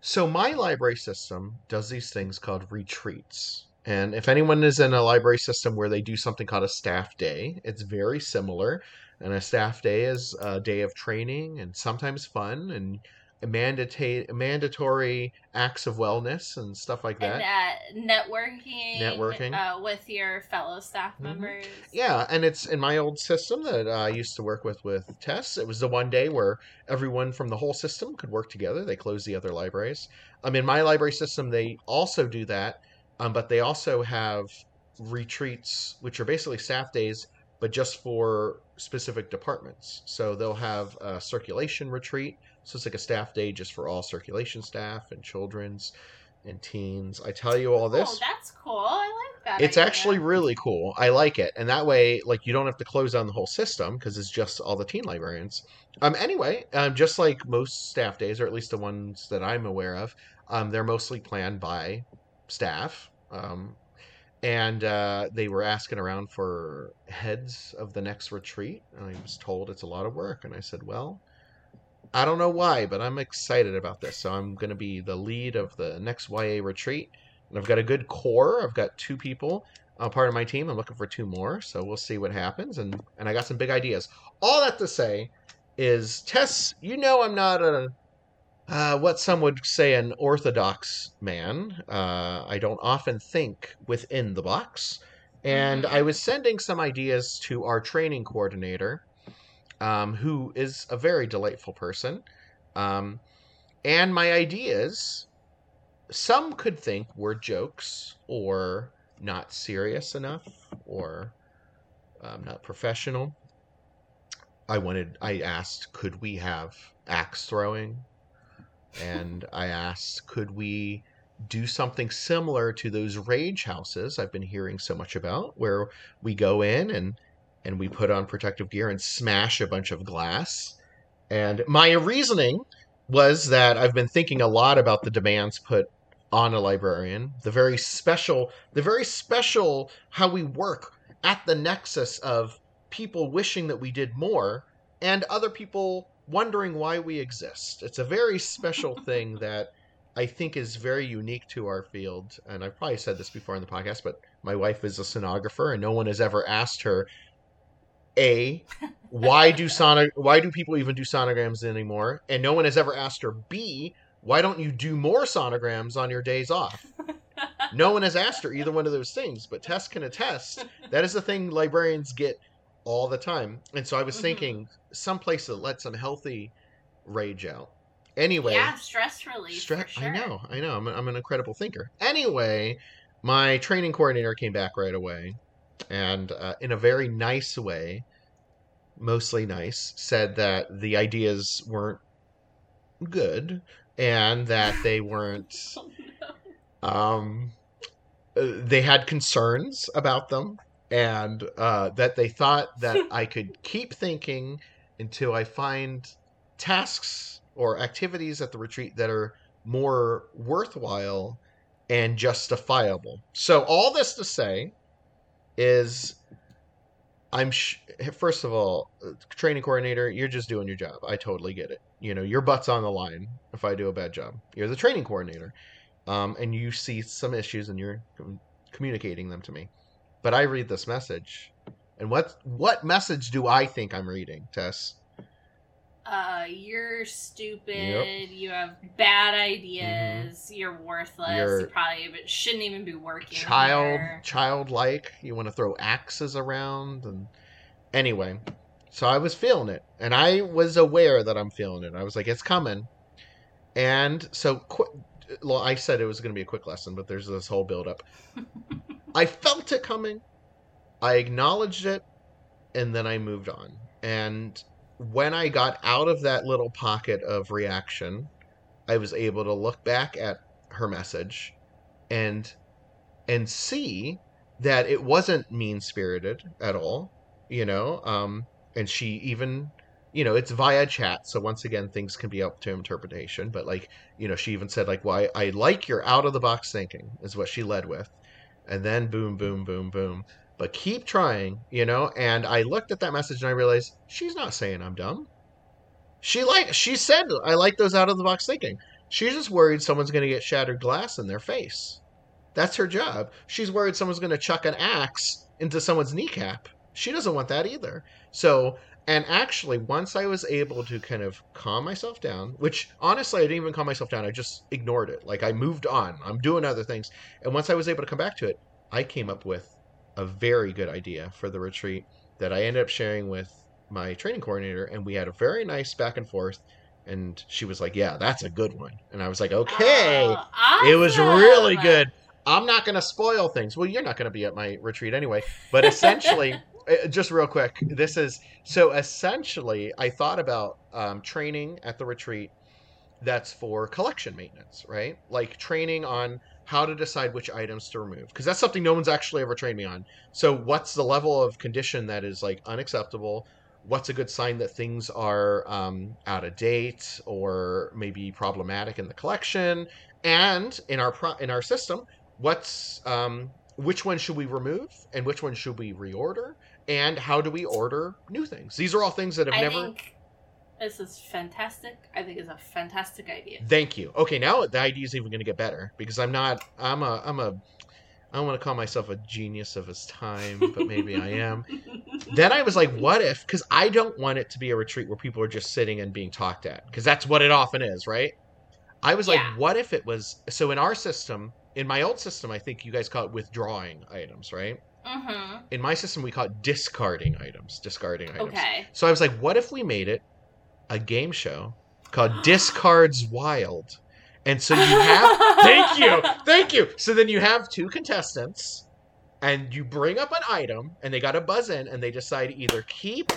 so my library system does these things called retreats. And if anyone is in a library system where they do something called a staff day, it's very similar. And a staff day is a day of training and sometimes fun and mandatory mandatory acts of wellness and stuff like that. And uh, networking. Networking. Uh, with your fellow staff Mhm. members. Yeah, and it's in my old system that I used to work with with Tess. It was the one day where everyone from the whole system could work together. They closed the other libraries. Um, in my library system, they also do that, um, but they also have retreats, which are basically staff days, but just for specific departments. So they'll have a circulation retreat. So it's like a staff day just for all circulation staff and children's and teens. I tell you all this Oh, that's cool. I like that. it's idea. actually really cool. I like it, and that way, like, you don't have to close down the whole system because it's just all the teen librarians. Um, anyway, um, just like most staff days, or at least the ones that I'm aware of, um, they're mostly planned by staff. Um, and uh, they were asking around for heads of the next retreat, and I was told it's a lot of work, and I said, well. I don't know why, but I'm excited about this. So I'm going to be the lead of the next YA retreat. And I've got a good core. I've got two people uh, part of my team. I'm looking for two more, so we'll see what happens. And and I got some big ideas. All that to say is, Tess, you know I'm not a uh, what some would say an orthodox man. Uh, I don't often think within the box. And Mhm. I was sending some ideas to our training coordinator, um, who is a very delightful person. Um, and my ideas some could think were jokes or not serious enough or um, not professional. I wanted, I asked, could we have axe throwing? And I asked, could we do something similar to those rage houses I've been hearing so much about, where we go in and and we put on protective gear and smash a bunch of glass. And my reasoning was that I've been thinking a lot about the demands put on a librarian, the very special, the very special how we work at the nexus of people wishing that we did more and other people wondering why we exist. It's a very special *laughs* thing that I think is very unique to our field. And I've probably said this before in the podcast, but my wife is a sonographer, and no one has ever asked her, a, why do sono- why do people even do sonograms anymore? And no one has ever asked her, B, why don't you do more sonograms on your days off? No one has asked her either one of those things, but Tess can attest that is the thing librarians get all the time. And so I was Mhm. thinking someplace that lets some healthy rage out. Anyway, yeah, stress relief. Stre- sure. I know, I know. I'm, I'm an incredible thinker. Anyway, my training coordinator came back right away, and uh, in a very nice way, mostly nice, said that the ideas weren't good and that they weren't. *laughs* Oh. Um, uh, they had concerns about them, and uh, that they thought that *laughs* I could keep thinking until I find tasks or activities at the retreat that are more worthwhile and justifiable. So, all this to say is I'm sh- first of all, training coordinator, you're just doing your job. I totally get it. You know, your butt's on the line if I do a bad job. You're the training coordinator, um, and you see some issues and you're com- communicating them to me. But I read this message, and what what message do I think I'm reading, Tess? Uh, you're stupid. You have bad ideas. You're worthless. You're- you probably even- shouldn't even be working. child here. childlike you want to throw axes around and anyway so i was feeling it and i was aware that i'm feeling it i was like it's coming and so qu- well, i said it was going to be a quick lesson but there's this whole build up *laughs* i felt it coming i acknowledged it and then i moved on and when i got out of that little pocket of reaction i was able to look back at her message and and see that it wasn't mean spirited at all, you know. Um, and she even, you know, it's via chat, so once again, things can be up to interpretation. But like, you know, she even said like, "Why I like your out of the box thinking," is what she led with, and then boom, boom, boom, boom. But keep trying, you know. And I looked at that message and I realized she's not saying I'm dumb. She like she said I like those out of the box thinking. She's just worried someone's going to get shattered glass in their face. That's her job. She's worried someone's going to chuck an axe into someone's kneecap. She doesn't want that either. So, and actually, once I was able to kind of calm myself down, which honestly, I didn't even calm myself down, I just ignored it. Like, I moved on. I'm doing other things. And once I was able to come back to it, I came up with a very good idea for the retreat that I ended up sharing with my training coordinator. And we had a very nice back and forth. And she was like, Yeah, that's a good one. And I was like, Okay. Oh, It was really good. I'm not going to spoil things. Well, you're not going to be at my retreat anyway. But essentially, *laughs* uh, just real quick, this is so essentially, I thought about um, training at the retreat that's for collection maintenance, right? Like training on how to decide which items to remove because that's something no one's actually ever trained me on. So, what's the level of condition that is like unacceptable? What's a good sign that things are um, out of date or maybe problematic in the collection? And in our pro- in our system, what's um, which one should we remove and which one should we reorder? And how do we order new things? These are all things that have I never. think this is fantastic. I think it's a fantastic idea. Thank you. Okay, now the idea is even going to get better because I'm not. I'm a. I'm a. I don't want to call myself a genius of his time, but maybe I am. *laughs* Then I was like, what if? Because I don't want it to be a retreat where people are just sitting and being talked at, because that's what it often is, right? I was like, what if it was? So in our system, in my old system, I think you guys call it withdrawing items, right? hmm In my system, we call it discarding items, discarding items. Okay. So I was like, what if we made it a game show called *gasps* Discards Wild? And so you have *laughs* Thank you. Thank you. So then you have two contestants and you bring up an item and they got to buzz in and they decide either keep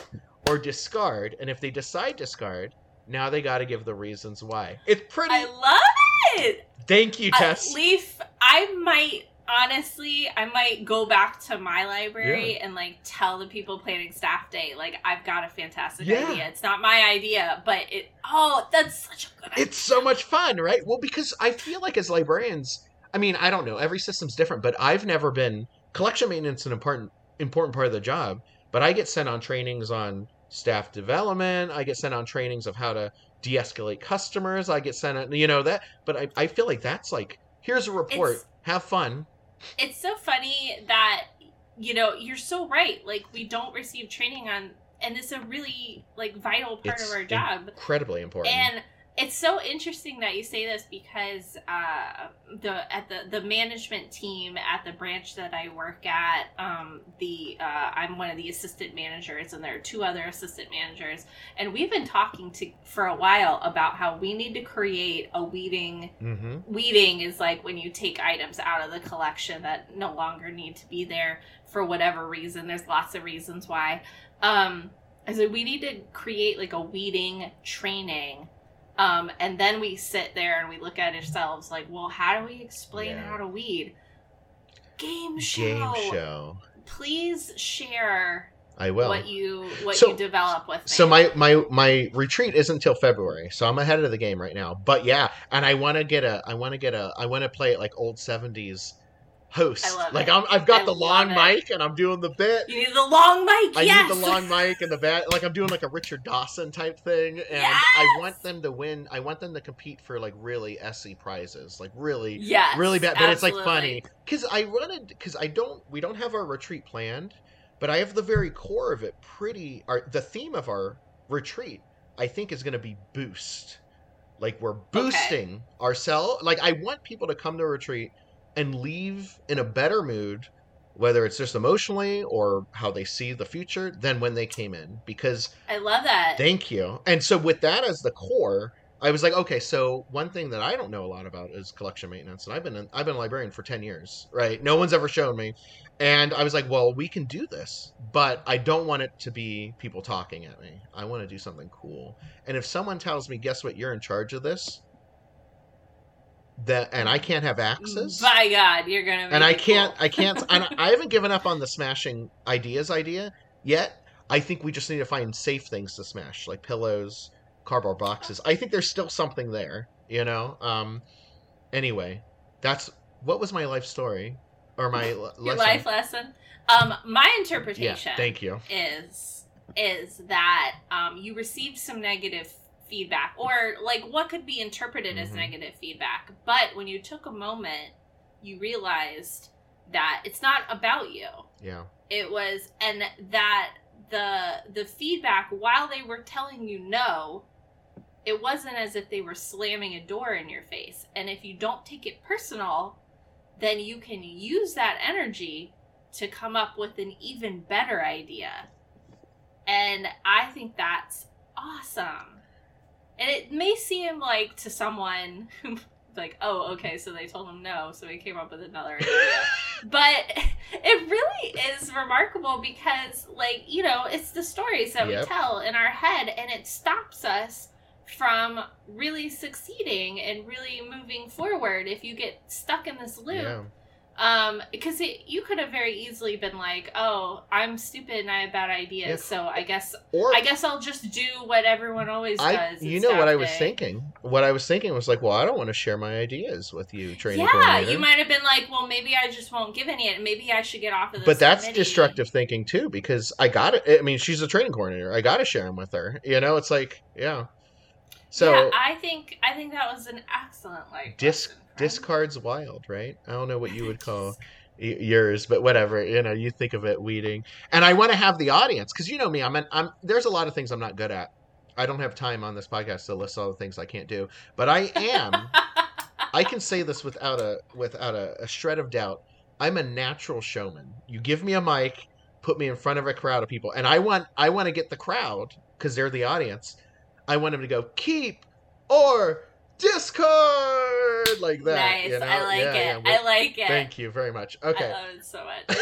or discard and if they decide discard, now they got to give the reasons why. It's pretty I love it. Thank you, Uh, Tess. Leif, I might honestly, I might go back to my library and like tell the people planning staff day, like I've got a fantastic Yeah. idea. It's not my idea, but it. Oh, that's such a good idea. It's so much fun, right? Well, because I feel like as librarians, I mean, I don't know, every system's different, but I've never been collection maintenance is an important important part of the job, but I get sent on trainings on staff development, I get sent on trainings of how to de-escalate customers, I get sent on, you know that, but I, I feel like that's like here's a report, It's- have fun. It's so funny that you know you're so right. Like we don't receive training on, and it's a really like vital part It's of our job. Incredibly important. And it's so interesting that you say this because uh, the at the the management team at the branch that I work at, um, the uh, I'm one of the assistant managers, and there are two other assistant managers, and we've been talking to for a while about how we need to create a weeding hmm weeding is like when you take items out of the collection that no longer need to be there for whatever reason. There's lots of reasons why. Um, I said we need to create like a weeding training. Um, and then we sit there and we look at ourselves like, well, how do we explain Yeah. how to weed? Game show. Game show. Please share I will. what you what So- you develop with. So me. my my my retreat isn't until February, so I'm ahead of the game right now. But yeah, and I want to get a I want to get a I want to play it like old 70s host. I like. I'm, I've got I the long it. mic and I'm doing the bit. You need the long mic. I yes. need the long mic and the bat. Like I'm doing like a Richard Dawson type thing, and Yes! I want them to win. I want them to compete for like really SC prizes, like really, Yes. really bad. But it's like funny because I wanted because I don't. We don't have our retreat planned, but I have the very core of it pretty. Our the theme of our retreat, I think, is going to be boost. Like we're boosting ourselves. Like I want people to come to a retreat and leave in a better mood, whether it's just emotionally or how they see the future, than when they came in. Because I love that. thank you. And so with that as the core, I was like, okay, so one thing that I don't know a lot about is collection maintenance, and I've been I've been a librarian for ten years, right? No one's ever shown me, and I was like, well, we can do this, but I don't want it to be people talking at me. I want to do something cool. And if someone tells me, guess what, you're in charge of this, that and I can't have access, By God, you're gonna. And I can't, cool. I can't, and I haven't given up on the smashing ideas idea yet. I think we just need to find safe things to smash, like pillows, cardboard boxes. I think there's still something there, you know. Um, anyway, that's what was my life story or my *laughs* Your lesson? life lesson. Um, my interpretation. yeah, thank you. is is that um, you received some negative feedback, or like what could be interpreted as Mhm. negative feedback. But when you took a moment, you realized that it's not about you. Yeah, it was and that the the feedback while they were telling you no it wasn't as if they were slamming a door in your face and if you don't take it personal then you can use that energy to come up with an even better idea and i think that's awesome and it may seem like to someone who like oh okay so they told him no so he came up with another idea. *laughs* But it really is remarkable because like you know it's the stories that Yep. we tell in our head and it stops us from really succeeding and really moving forward if you get stuck in this loop. Yeah, um because it, you could have very easily been like oh i'm stupid and i have bad ideas so i guess or i guess i'll just do what everyone always I, does you know what I was day." thinking. What I was thinking was like, well, I don't want to share my ideas with you, training yeah you might have been like well maybe i just won't give any maybe i should get off of this but that's committee. destructive thinking too because i got it i mean she's a training coordinator i gotta share them with her you know it's like yeah so yeah, I think I think that was an excellent like disc. Discards wild right i don't know what you would call yours but whatever you know you think of it weeding and i want to have the audience because you know me i'm an, i'm there's a lot of things i'm not good at i don't have time on this podcast to list all the things i can't do but i am I can say this without a without a, a shred of doubt. I'm a natural showman. You give me a mic, put me in front of a crowd of people, and I want I want to get the crowd because they're the audience. I want them to go keep or discard like that. nice. you know? I like Yeah, it. yeah. I like it. Thank you very much. Okay. I love it so *laughs* much.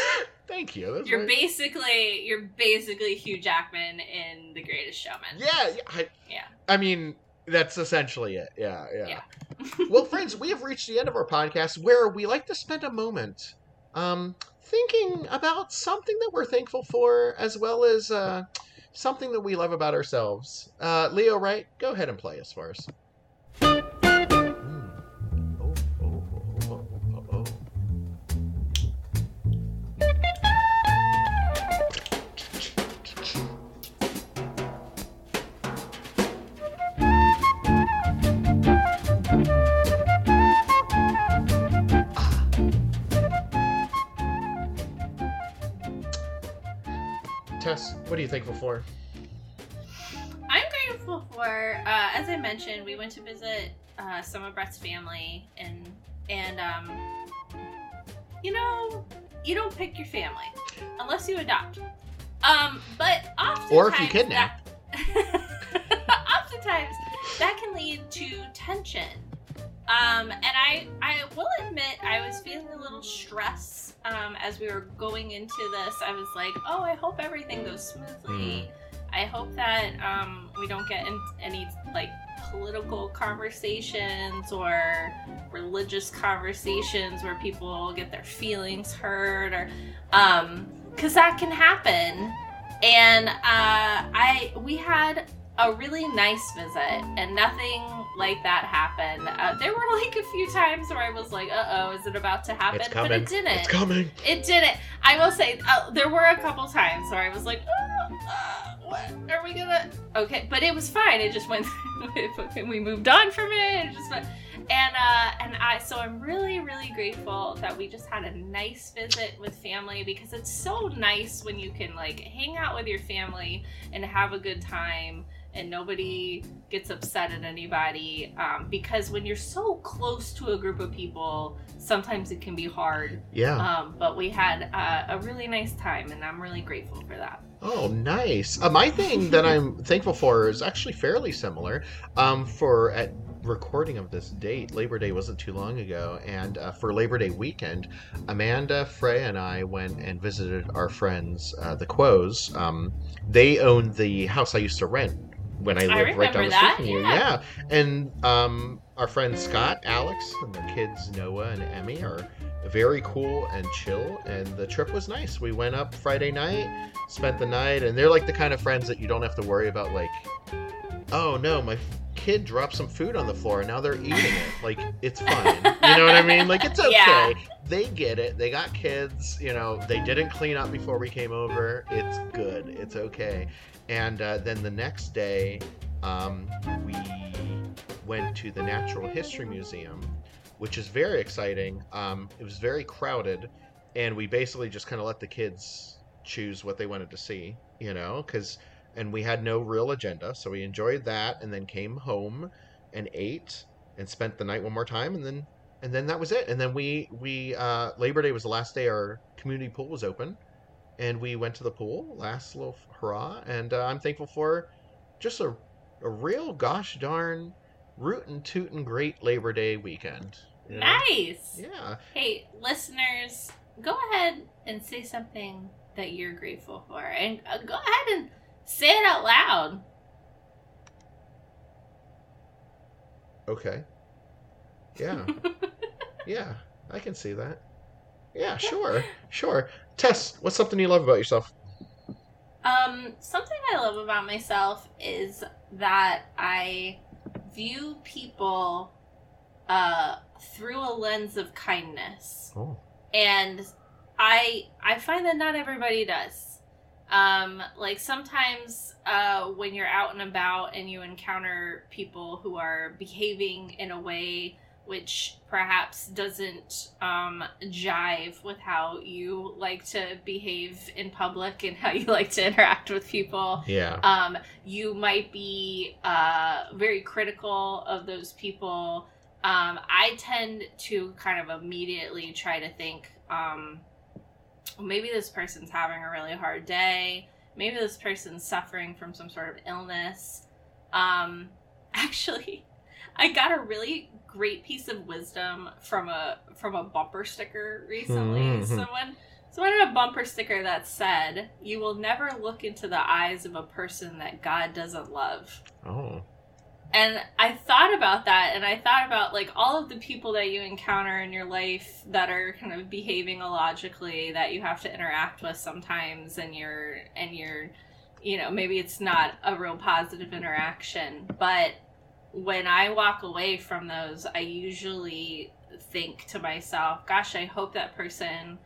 thank you. That's You're basically you're basically Hugh Jackman in The Greatest Showman. Yeah, yeah. I, Yeah. I mean, that's essentially it. Yeah, yeah. Yeah. *laughs* well, friends, *laughs* we have reached the end of our podcast where we like to spend a moment um, thinking about something that we're thankful for, as well as uh, something that we love about ourselves. Uh, Leo, right? Go ahead and play us for us. Tess, what are you thankful for? I'm grateful for, uh, as I mentioned, we went to visit uh, some of Brett's family, and and um, you know, you don't pick your family unless you adopt. Um, but oftentimes Or if you kidnap. that- *laughs* oftentimes that can lead to tension. Um, and I, I will admit, I was feeling a little stress um, as we were going into this. I was like, oh, I hope everything goes smoothly. I hope that um, we don't get in any like political conversations or religious conversations where people get their feelings hurt or um because that can happen and uh i we had a really nice visit, and nothing like that happened. Uh, there were *laughs* like a few times where I was like, "Uh oh, is it about to happen?" But it didn't. It's coming. It didn't. I will say uh, there were a couple times where I was like, uh, uh, "What are we gonna?" Okay, but it was fine. It just went. and *laughs* we moved on from it. It just went. And uh, and I so I'm really really grateful that we just had a nice visit with family because it's so nice when you can like hang out with your family and have a good time and nobody gets upset at anybody um, because when you're so close to a group of people sometimes it can be hard Yeah. um, but we had uh, a really nice time, and I'm really grateful for that. Oh, nice. Uh, my thing *laughs* that I'm thankful for is actually fairly similar. Um, for at recording of this date, Labor Day wasn't too long ago, and uh, for Labor Day weekend, Amanda, Freya, and I went and visited our friends, uh, the Quos. Um, they owned the house I used to rent when I I lived right down the that, street from you. yeah. Yeah, and um, our friends Scott, Alex, and their kids Noah and Emmy are very cool and chill. And the trip was nice. We went up friday night spent the night and they're like the kind of friends that you don't have to worry about like oh no my kid dropped some food on the floor and now they're eating it. *laughs* Like it's fine. You know what i mean? Like it's *laughs* okay. Yeah. they get it. They got kids you know. They didn't clean up before we came over. It's good. It's okay and uh, then the next day um, we went to the natural history museum which is very exciting. Um, it was very crowded, and we basically just kind of let the kids choose what they wanted to see, you know, because and we had no real agenda, so we enjoyed that, and then came home and ate and spent the night one more time, and then and then that was it. And then we we uh, Labor Day was the last day our community pool was open, and we went to the pool last little hurrah, and uh, I'm thankful for just a a real gosh darn rootin' tootin' great Labor Day weekend. you know? Nice. Yeah. Hey, listeners, go ahead and say something that you're grateful for, and uh, go ahead and say it out loud. Okay. Yeah. *laughs* yeah. I can see that. Yeah, sure. Sure. Tess, what's something you love about yourself? Um, something I love about myself is that I view people uh, through a lens of kindness. Oh. and i i find that not everybody does um like sometimes uh when you're out and about and you encounter people who are behaving in a way which perhaps doesn't um jive with how you like to behave in public and how you *laughs* like to interact with people Yeah. um, you might be uh, very critical of those people. Um, I tend to kind of immediately try to think, um, maybe this person's having a really hard day. Maybe this person's suffering from some sort of illness. Um, *laughs* actually, I got a really great piece of wisdom from a from a bumper sticker recently. Mhm. Someone someone had a bumper sticker that said, "You will never look into the eyes of a person that God doesn't love." Oh. And I thought about that and I thought about like all of the people that you encounter in your life that are kind of behaving illogically that you have to interact with sometimes and you're and you're you know, maybe it's not a real positive interaction, but when I walk away from those, I usually think to myself, gosh, I hope that person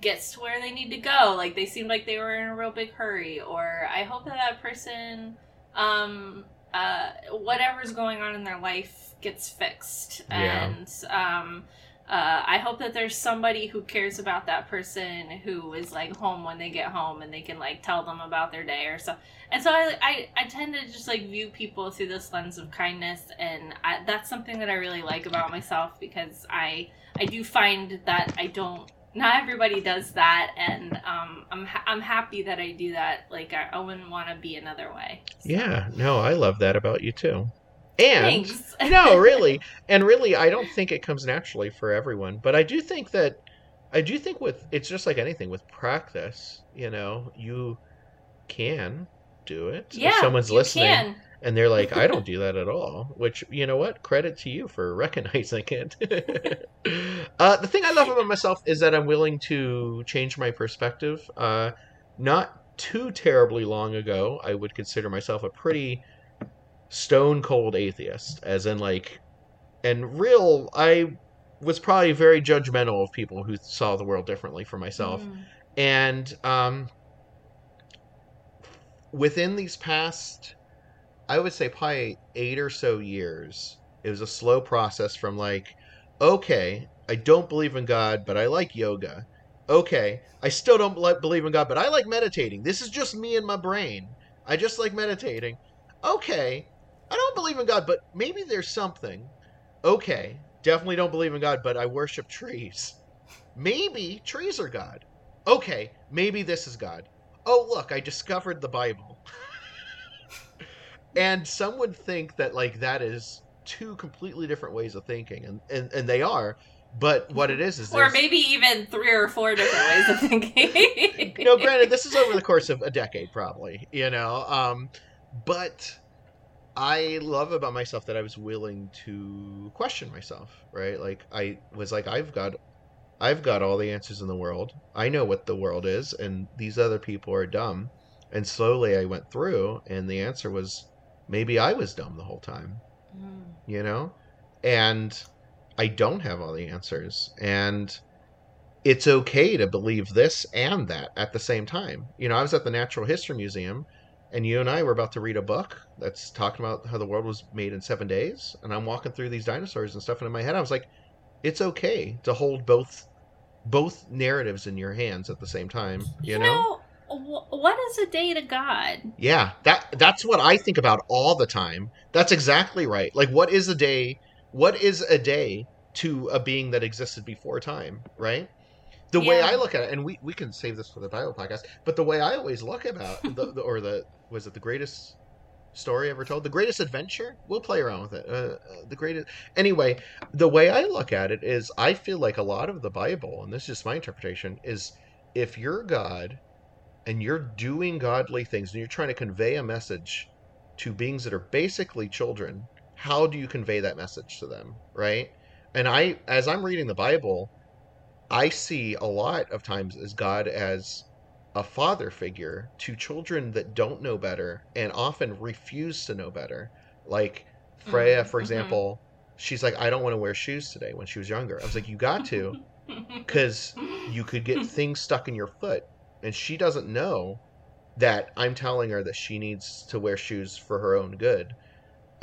gets to where they need to go. Like they seemed like they were in a real big hurry or I hope that that person um uh, whatever's going on in their life gets fixed. Yeah. And um, uh, I hope that there's somebody who cares about that person who is like home when they get home and they can like tell them about their day or so. And so I, I, I tend to just like view people through this lens of kindness, and I, that's something that I really like about myself because I I do find that I don't. Not everybody does that, and um, I'm ha- I'm happy that I do that. Like I, I wouldn't want to be another way. So, Yeah. No, I love that about you too. And *laughs* no, really, *laughs* and really, I don't think it comes naturally for everyone, but I do think that I do think with it's just like anything with practice. You know, you can do it. yeah, if someone's listening can. and they're like, "I don't *laughs* do that at all," which you know what? Credit to you for recognizing it. uh, the thing I love about myself is that I'm willing to change my perspective. Uh, not too terribly long ago, I would consider myself a pretty stone cold atheist, as in like, and real. I was probably very judgmental of people who saw the world differently from myself, Mm. and um, within these past, I would say probably eight or so years, it was a slow process from like, okay, I don't believe in God, but I like yoga. Okay, I still don't bel- believe in God, but I like meditating. This is just me and my brain. I just like meditating. Okay, I don't believe in God, but maybe there's something. Okay, definitely don't believe in God, but I worship trees. Maybe trees are God. Okay, maybe this is God. Oh, look, I discovered the Bible. *laughs* and some would think that like that is two completely different ways of thinking and and, and they are but what it is is Or maybe even three or four different ways of thinking. *laughs* no granted this is over the course of a decade probably you know um but i love about myself that i was willing to question myself right? Like i was like i've got i've got all the answers in the world. I know what the world is and these other people are dumb. And slowly i went through and the answer was maybe i was dumb the whole time Mm. you know? And i don't have all the answers. And it's okay to believe this and that at the same time. You know i was at the natural history museum and you and i were about to read a book that's talking about how the world was made in seven days and i'm walking through these dinosaurs and stuff and in my head i was like it's okay to hold both both narratives in your hands at the same time you, You know? know, what is a day to God? Yeah, that that's what I think about all the time. That's exactly right. Like what is a day? What is a day to a being that existed before time, right? The way I look at it, and we, we can save this for the Bible podcast, but the way I always look about *laughs* the, the or the was it the greatest story ever told? The greatest adventure? We'll play around with it. Uh, uh, the greatest anyway, the way I look at it is I feel like a lot of the Bible, and this is just my interpretation, is if you're God and you're doing godly things and you're trying to convey a message to beings that are basically children, how do you convey that message to them, right? And I as I'm reading the Bible, I see a lot of times as God as a father figure to children that don't know better and often refuse to know better. Like Freya, Mhm, for mhm. example, she's like, I don't want to wear shoes today when she was younger. I was like, You got to, *laughs* because you could get *laughs* things stuck in your foot and she doesn't know that i'm telling her that she needs to wear shoes for her own good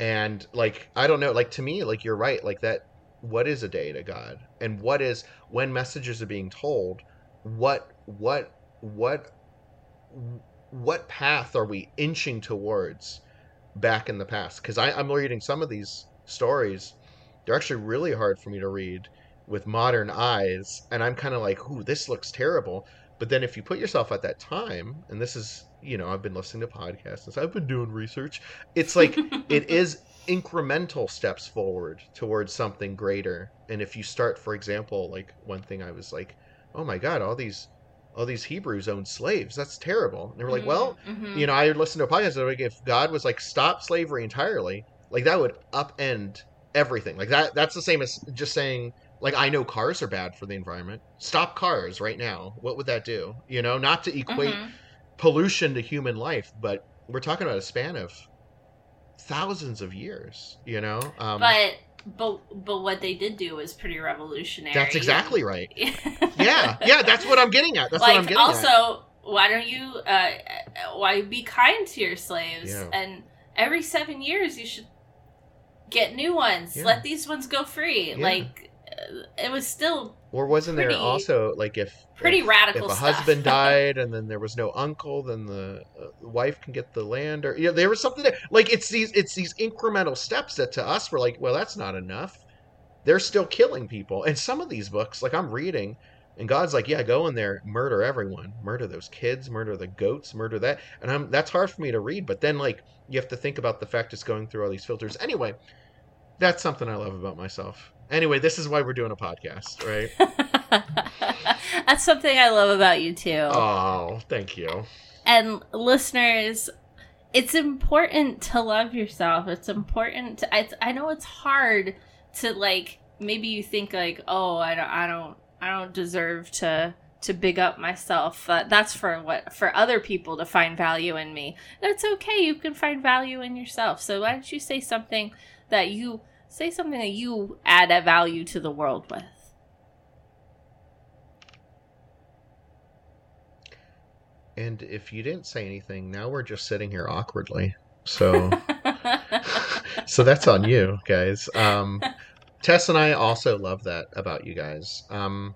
and like i don't know like to me like you're right like that what is a day to god and what is when messages are being told what what what what path are we inching towards back in the past? Because i'm reading some of these stories. They're actually really hard for me to read with modern eyes and i'm kind of like ooh this looks terrible. But then if you put yourself at that time and this is you know i've been listening to podcasts and i've been doing research it's like *laughs* it is incremental steps forward towards something greater. And if you start for example like one thing i was like oh my god all these all these hebrews owned slaves. That's terrible. And they were like well Mhm. you know i listened to a podcast like if god was like stop slavery entirely like that would upend everything. Like that that's the same as just saying like i know cars are bad for the environment. Stop cars right now. What would that do? You know not to equate Mhm. pollution to human life but we're talking about a span of thousands of years you know um, but but but what they did do was pretty revolutionary. that's exactly right *laughs* yeah, yeah that's what i'm getting at that's like what i'm getting also, at why don't you uh, why be kind to your slaves Yeah. and every seven years you should get new ones. Yeah. Let these ones go free. Yeah. Like uh, it was still or wasn't pretty- there also like if pretty if, radical if a stuff. husband *laughs* died and then there was no uncle then the uh, wife can get the land or you know there was something there. Like it's these it's these incremental steps that to us we're like well that's not enough. They're still killing people. And some of these books like i'm reading and god's like yeah go in there murder everyone. Murder those kids murder the goats murder that. And i'm that's hard for me to read but then like you have to think about the fact it's going through all these filters. Anyway that's something i love about myself anyway this is why we're doing a podcast right *laughs* That's something I love about you too. oh thank you and listeners it's important to love yourself it's important to I, I know it's hard to like maybe you think like oh i don't i don't i don't deserve to to big up myself. Uh, that's for what for other people to find value in me. That's okay. You can find value in yourself. So why don't you say something that you say something that you add a value to the world with? And if you didn't say anything, now we're just sitting here awkwardly. So *laughs* so that's on you guys. Um Tess and I also love that about you guys. Um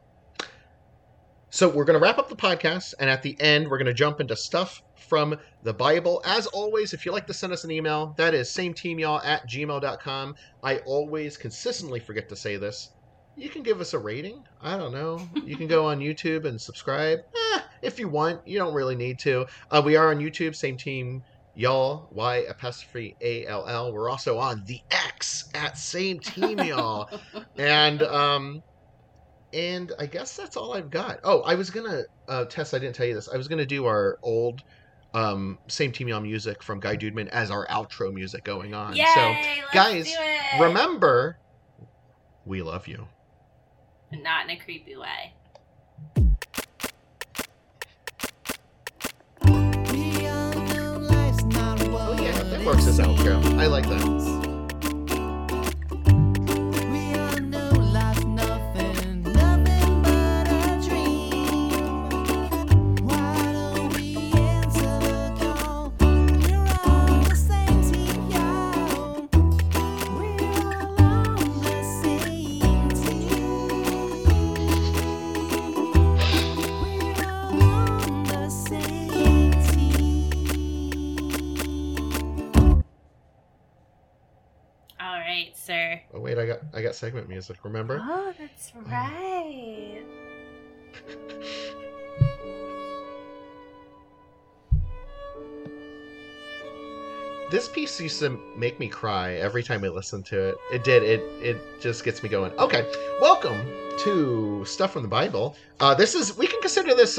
so we're going to wrap up the podcast, and at the end, we're going to jump into stuff from the Bible. As always, if you'd like to send us an email, that is same team y'all at gmail.com. I always consistently forget to say this. You can give us a rating. I don't know. You can go on YouTube and subscribe. *laughs* Eh, if you want. You don't really need to. Uh, we are on YouTube, same team y'all y apostrophe a l l we're also on the x at same team y'all *laughs* and um and I guess that's all I've got. Oh, I was gonna uh, Tess. I didn't tell you this. I was gonna do our old um, same team y'all music from Guy Dudeman as our outro music going on. Yay, so, let's guys, do it. remember, we love you. not in a creepy way. Oh yeah, that works as outro. I like that. I got I got segment music. Remember? Oh, that's right. *laughs* This piece used to make me cry every time I listened to it. It did. It it just gets me going. Okay, welcome to stuff from the Bible. Uh, this is we can consider this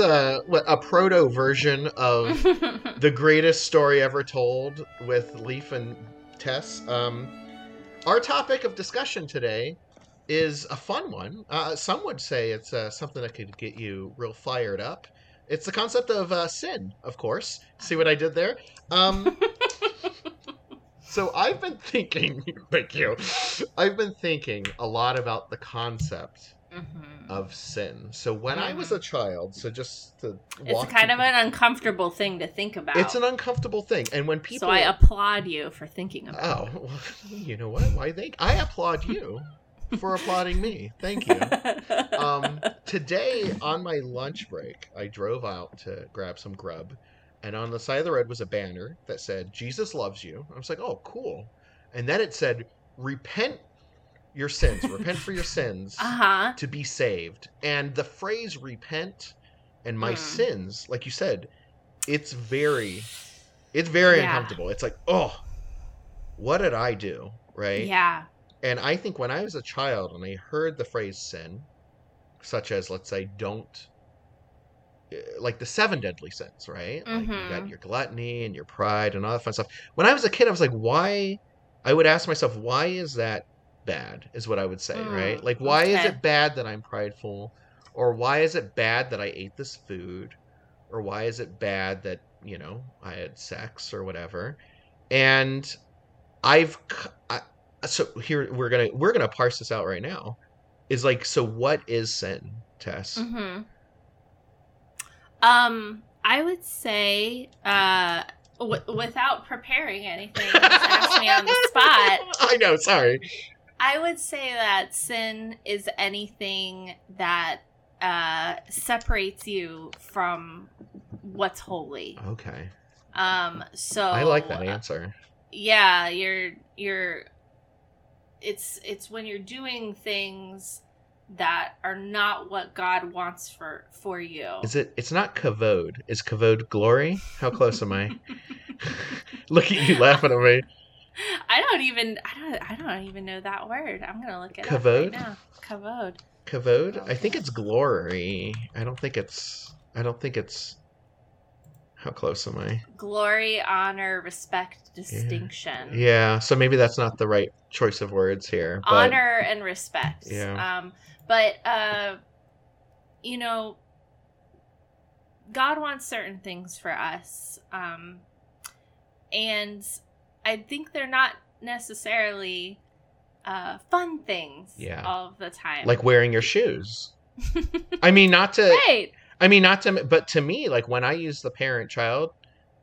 what, a proto version of *laughs* the greatest story ever told with Leif and Tess. Um, our topic of discussion today is a fun one. Uh, some would say it's uh, something that could get you real fired up. It's the concept of uh, sin, of course. See what I did there? Um, *laughs* so I've been thinking, *laughs* thank you. I've been thinking a lot about the concept Mhm. of sin. So when I was a child, so just to It's kind of an uncomfortable thing to think about. it's an uncomfortable thing, and when people so I applaud you for thinking about Oh, well, *laughs* you know what? Why thank I applaud you for applauding me. Thank you. *laughs* Um, today on my lunch break, I drove out to grab some grub, and on the side of the road was a banner that said "Jesus loves you." I was like, "Oh, cool!" And then it said, "Repent your sins. Repent for your sins *laughs* uh huh. to be saved." And the phrase "repent" and my Hmm. sins, like you said, it's very, it's very Yeah. uncomfortable. It's like, oh, what did I do? Right? Yeah. And I think when I was a child and I heard the phrase sin, such as, let's say, don't, eh, like the seven deadly sins, right? Like you got Mhm. your gluttony and your pride and all that fun stuff. When I was a kid, I was like, why? I would ask myself, why is that bad? Is what I would say, right? Mm, Like, why is it bad that I'm prideful? Or why is it bad that I ate this food? Or why is it bad that, you know, I had sex or whatever? And I've, I, so here we're gonna we're gonna parse this out right now is like so what is sin tess hmm Um, I would say, uh, w- without preparing anything, just ask me on the spot. *laughs* i know sorry I would say that sin is anything that uh, separates you from what's holy. okay. Um, so i like that answer. Yeah you're you're it's it's when you're doing things that are not what god wants for for you. Is it it's not kavod. Is kavod glory? How close am i? *laughs* *laughs* Look at you laughing at me i don't even i don't i don't even know that word. I'm gonna look at it up Kavod? right now. Kavod. Kavod? I think it's glory. I don't think it's i don't think it's how close am i? Glory honor respect distinction. Yeah so maybe that's not the right choice of words here but honor and respect. Yeah. um but uh you know God wants certain things for us. Um, and I think they're not necessarily uh, fun things Yeah. all of the time. Like wearing your shoes. *laughs* I mean, not to. right. I mean, not to. But to me, like when I use the parent-child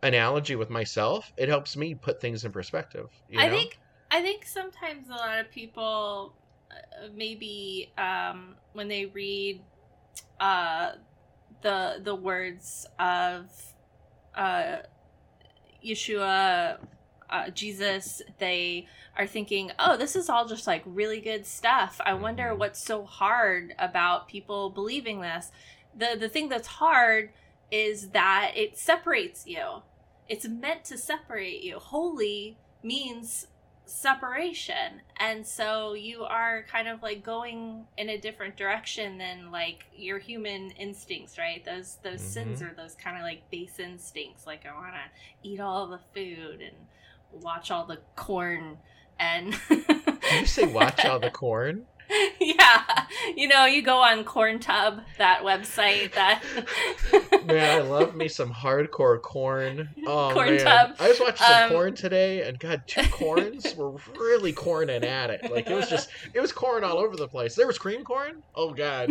analogy with myself, it helps me put things in perspective. You I think I think sometimes a lot of people uh, maybe um, when they read uh, the the words of uh, Yeshua, uh, Jesus, they are thinking, "Oh, this is all just like really good stuff." I wonder Mhm. what's so hard about people believing this. the The thing that's hard is that it separates you. It's meant to separate you. Holy means separation and so you are kind of like going in a different direction than like your human instincts right those those sins are those kind of like base instincts like i want to eat all the food and watch all the corn and you say watch all the *laughs* corn? yeah you know you go on corn tub that website that *laughs* Man, I love me some hardcore corn. Oh Corn man, tub. I was watching some Um, corn today, and God, two *laughs* corns were really corning at it. Like it was just, it was corn all over the place. There was cream corn. Oh God,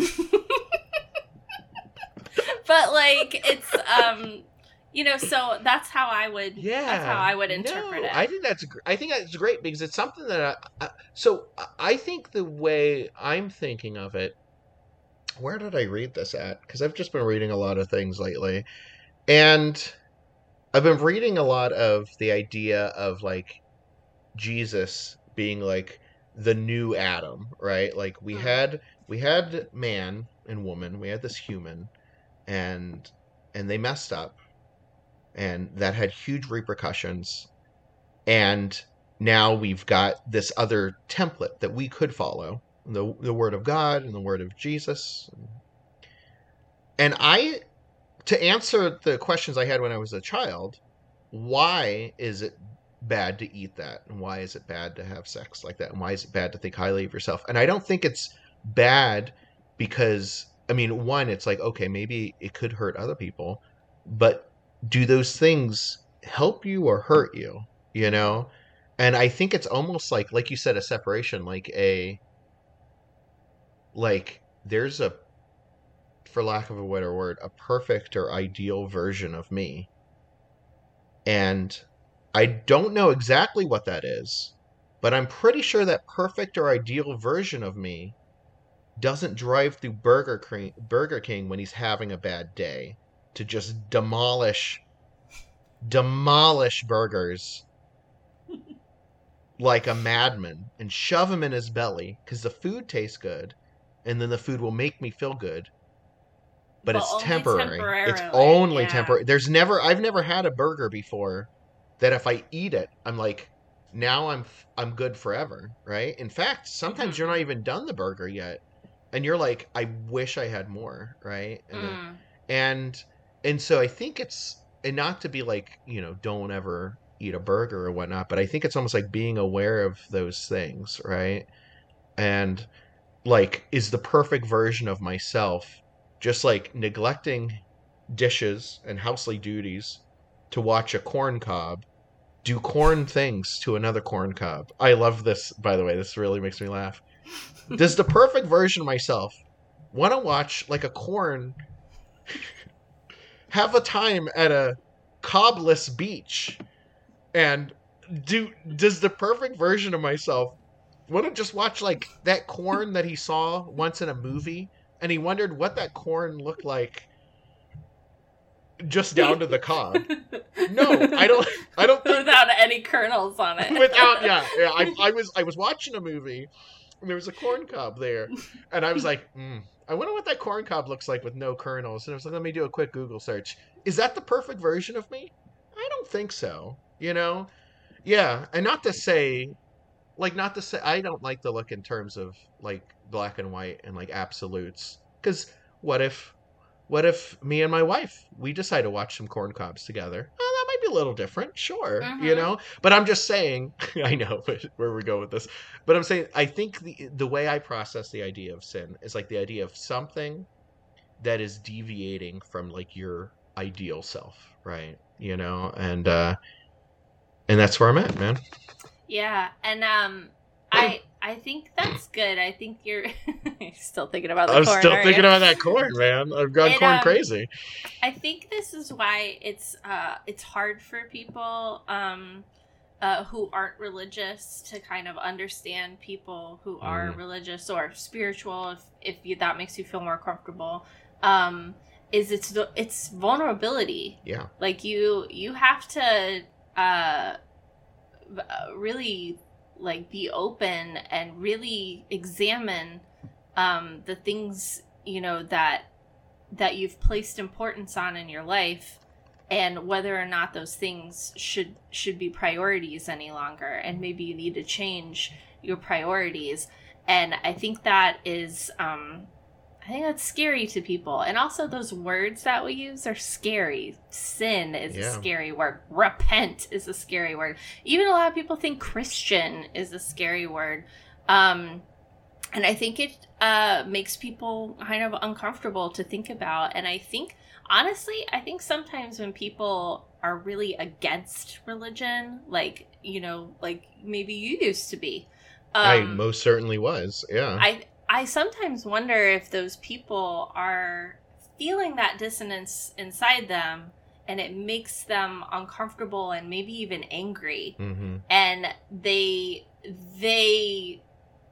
but like it's um you know so that's how i would yeah. that's how i would interpret No, it I think that's, I think that's great because it's something that I, I so I- think the way I'm thinking of it. Where did I read this at? Because I've just been reading a lot of things lately, and I've been reading a lot of the idea of like Jesus being like the new Adam, right? Like we Hmm. had we had man and woman, we had this human, and and they messed up, and that had huge repercussions, and now we've got this other template that we could follow the the word of God and the word of Jesus, and I to answer the questions I had when I was a child, why is it bad to eat that? And why is it bad to have sex like that? And why is it bad to think highly of yourself? And I don't think it's bad because, I mean, one, it's like, okay, maybe it could hurt other people, but do those things help you or hurt you? You know? And I think it's almost like, like you said, a separation, like a, like, there's a for lack of a better word, a perfect or ideal version of me. And I don't know exactly what that is, but I'm pretty sure that perfect or ideal version of me doesn't drive through Burger King, Burger King when he's having a bad day to just demolish demolish burgers *laughs* like a madman and shove them in his belly because the food tastes good and then the food will make me feel good but, But it's temporary. It's only yeah. temporary. There's never I've never had a burger before that if I eat it, I'm like now I'm I'm good forever, right? In fact, sometimes Mhm. you're not even done the burger yet and you're like I wish I had more, right? And Mm. and and so I think it's and not to be like you know don't ever eat a burger or whatnot, but I think it's almost like being aware of those things, right? And like is the perfect version of myself just like neglecting dishes and housely duties to watch a corn cob do corn things to another corn cob. I love this, by the way. This really makes me laugh. *laughs* Does the perfect version of myself want to watch like a corn have a time at a cobless beach and do does the perfect version of myself want to just watch like that corn that he saw once in a movie? And he wondered what that corn looked like just down to the cob. *laughs* No i don't i don't think without any kernels on it. Without yeah, *laughs* yeah I, I was i was watching a movie and there was a corn cob there. And i was like mm, i wonder what that corn cob looks like with no kernels. And i was like let me do a quick google search. Is that the perfect version of me? I don't think so you know? Yeah and not to say like not to say i don't like the look in terms of like black and white and like absolutes. Because what if what if me and my wife we decide to watch some corn cobs together be a little different sure you Mhm. know but i'm just saying *laughs* i know *laughs* where we go with this but i'm saying i think the the way i process the idea of sin is like the idea of something that is deviating from like your ideal self, right? You know, and uh and that's where I'm at, man. Yeah, and um, I I think that's good. I think you're *laughs* you're still thinking about the I'm corn. still thinking you? about that corn, man. I've gone It, corn um, crazy. I think this is why it's uh it's hard for people um uh, who aren't religious to kind of understand people who are Mm. religious or spiritual if if you, that makes you feel more comfortable um is it's it's vulnerability Yeah. like you you have to uh uh, really like be open and really examine um the things you know that that you've placed importance on in your life and whether or not those things should should be priorities any longer. And maybe you need to change your priorities. And i think that is um i think that's scary to people and also those words that we use are scary sin is a scary word repent is a scary word even a lot of people think christian is a scary word um and i think it uh makes people kind of uncomfortable to think about and i think honestly, I think sometimes when people are really against religion, like, you know, like maybe you used to be. I Um, most certainly was. Yeah. I I sometimes wonder if those people are feeling that dissonance inside them and it makes them uncomfortable and maybe even angry. Hmm and they they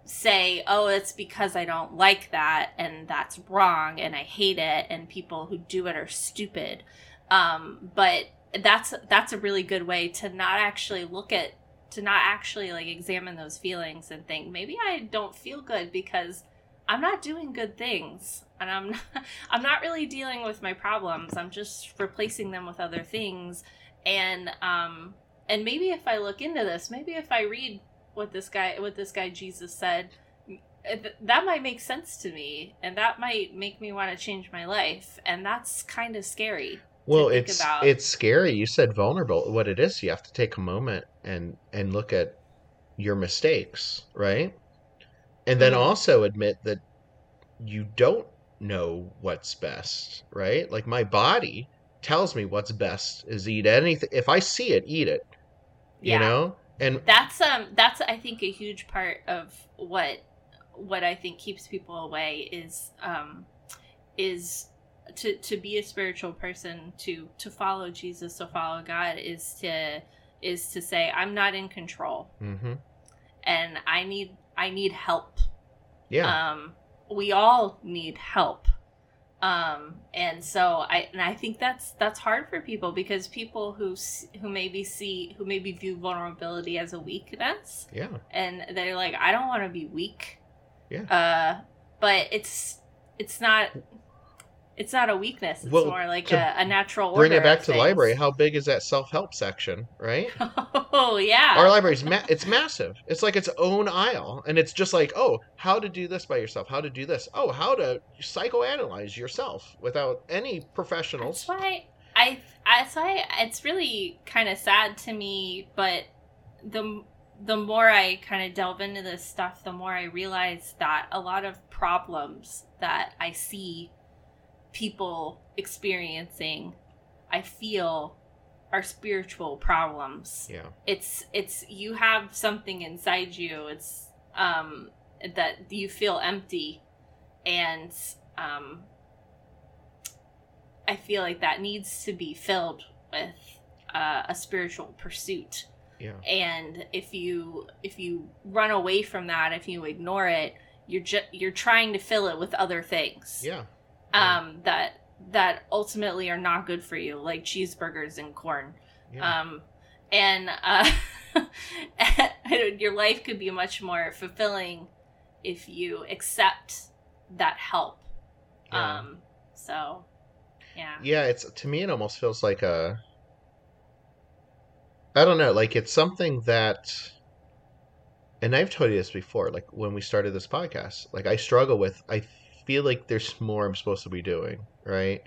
say oh it's because i don't like that and that's wrong and i hate it and people who do it are stupid. Um but that's that's a really good way to not actually look at to not actually like examine those feelings and think maybe i don't feel good because i'm not doing good things and i'm *laughs* not, i'm not really dealing with my problems i'm just replacing them with other things and um and maybe if i look into this maybe if i read what this guy what this guy jesus said that might make sense to me and that might make me want to change my life and that's kind of scary Well, it's about. it's scary. You said vulnerable. What it is, you have to take a moment and and look at your mistakes, right? And then Mhm. also admit that you don't know what's best, right? Like my body tells me what's best is eat anything. If I see it, eat it. Yeah. You know? And that's um that's i think a huge part of what what i think keeps people away is um is to to be a spiritual person to to follow jesus to follow god is to is to say i'm not in control hmm and i need i need help yeah. um we all need help um and so i and i think that's that's hard for people because people who who maybe see who maybe view vulnerability as a weakness yeah. and they're like i don't want to be weak Yeah. uh but it's it's not it's not a weakness it's Well, more like a, a natural Bring it back to the library. How big is that self-help section, right? *laughs* oh yeah Our library's ma- it's massive. It's like its own aisle, and it's just like, oh, how to do this by yourself, how to do this, oh, how to psychoanalyze yourself without any professionals. That's why I that's why it's really kind of sad to me, but the the more I kind of delve into this stuff, the more I realize that a lot of problems that I see people experiencing, I feel are spiritual problems. Yeah, it's it's you have something inside you. It's um that you feel empty and um i feel like that needs to be filled with uh, a spiritual pursuit. Yeah, and if you if you run away from that if you ignore it you're just you're trying to fill it with other things. Yeah, um that that ultimately are not good for you like cheeseburgers and corn yeah. um and uh *laughs* your life could be much more fulfilling if you accept that help yeah. um so yeah yeah it's to me it almost feels like a i don't know like it's something that and i've told you this before like when we started this podcast like i struggle with i feel like there's more i'm supposed to be doing right?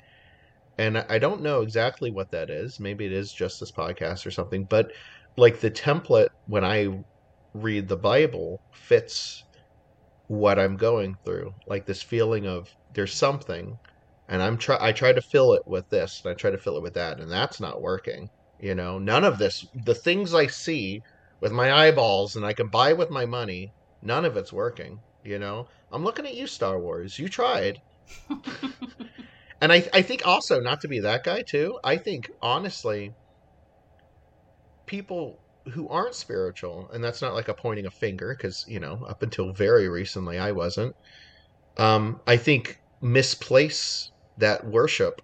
And I- don't know exactly what that is. Maybe it is just this podcast or something but like the template when i read the bible fits what i'm going through. Like this feeling of there's something and I'm try I try to fill it with this and I try to fill it with that and that's not working. You know, none of this the things I see with my eyeballs and I can buy with my money, none of it's working, you know? I'm looking at you Star Wars. You tried. *laughs* and I I think also not to be that guy too. I think honestly people who aren't spiritual and that's not like a pointing a finger cuz you know, up until very recently I wasn't. Um I think misplace that worship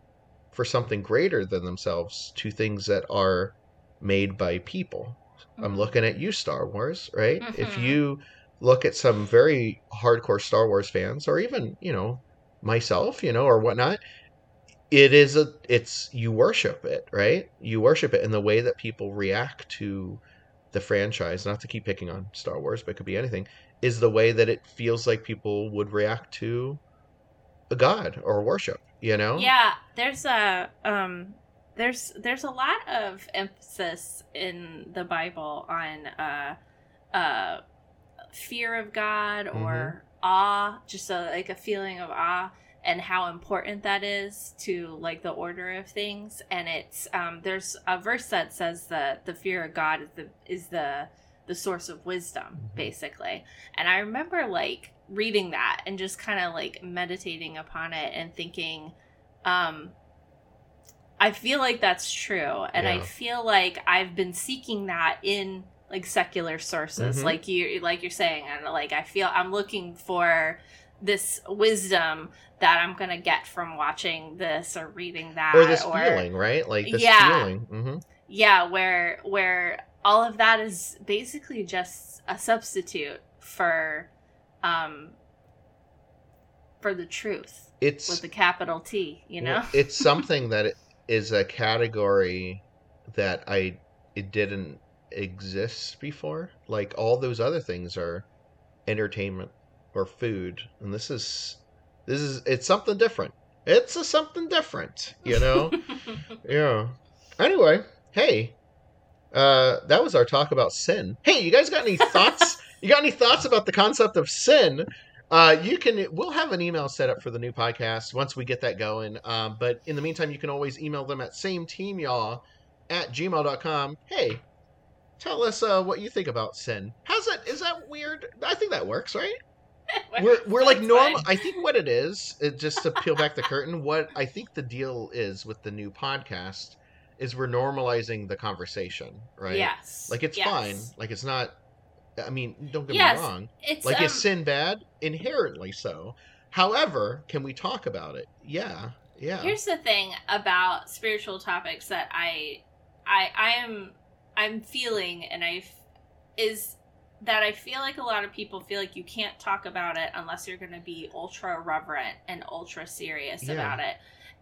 for something greater than themselves to things that are made by people. I'm looking at you, Star Wars, right? If Mhm. you look at some very hardcore Star Wars fans, or even, you know, myself, you know, or whatnot, it is a, it's, you worship it, right? You worship it in the way that people react to the franchise, not to keep picking on Star Wars, but it could be anything, is the way that it feels like people would react to a god or worship, you know? Yeah, there's a um there's there's a lot of emphasis in the Bible on uh uh fear of God or awe, just a, like a feeling of awe and how important that is to like the order of things. And it's um there's a verse that says that the fear of God is the is the the source of wisdom Mhm. basically. And i remember like reading that and just kind of like meditating upon it and thinking um i feel like that's true. And i feel like i've been seeking that in like secular sources Mhm. like you like you're saying and like i feel i'm looking for this wisdom that i'm gonna get from watching this or reading that Or this feeling, right? Like this Yeah. feeling. hmm yeah where where all of that is basically just a substitute for um for the truth It's with the capital T, you know? It's something *laughs* that is a category that I it didn't exist before. Like all those other things are entertainment or food, and this is this is it's something different. It's a something different, you know. *laughs* yeah. Anyway, hey, uh, that was our talk about sin. Hey, you guys got any thoughts? *laughs* you got any thoughts about the concept of sin? Uh, you can. We'll have an email set up for the new podcast once we get that going. Um, but in the meantime, you can always email them at same team y'all at gmail.com. Hey, tell us uh, what you think about sin. How's that? Is that weird? I think that works, right? *laughs* we're we're like normal. I think what it is, it, just to peel back the *laughs* curtain, what I think the deal is with the new podcast is we're normalizing the conversation, right? Yes. Like it's yes. fine. Like it's not. I mean, don't get Yes, me wrong. It's Like um, is sin bad? Inherently so. However, can we talk about it? Yeah. Yeah. Here's the thing about spiritual topics that I I I am I'm feeling and I is that I feel like a lot of people feel like you can't talk about it unless you're going to be ultra reverent and ultra serious Yeah. about it.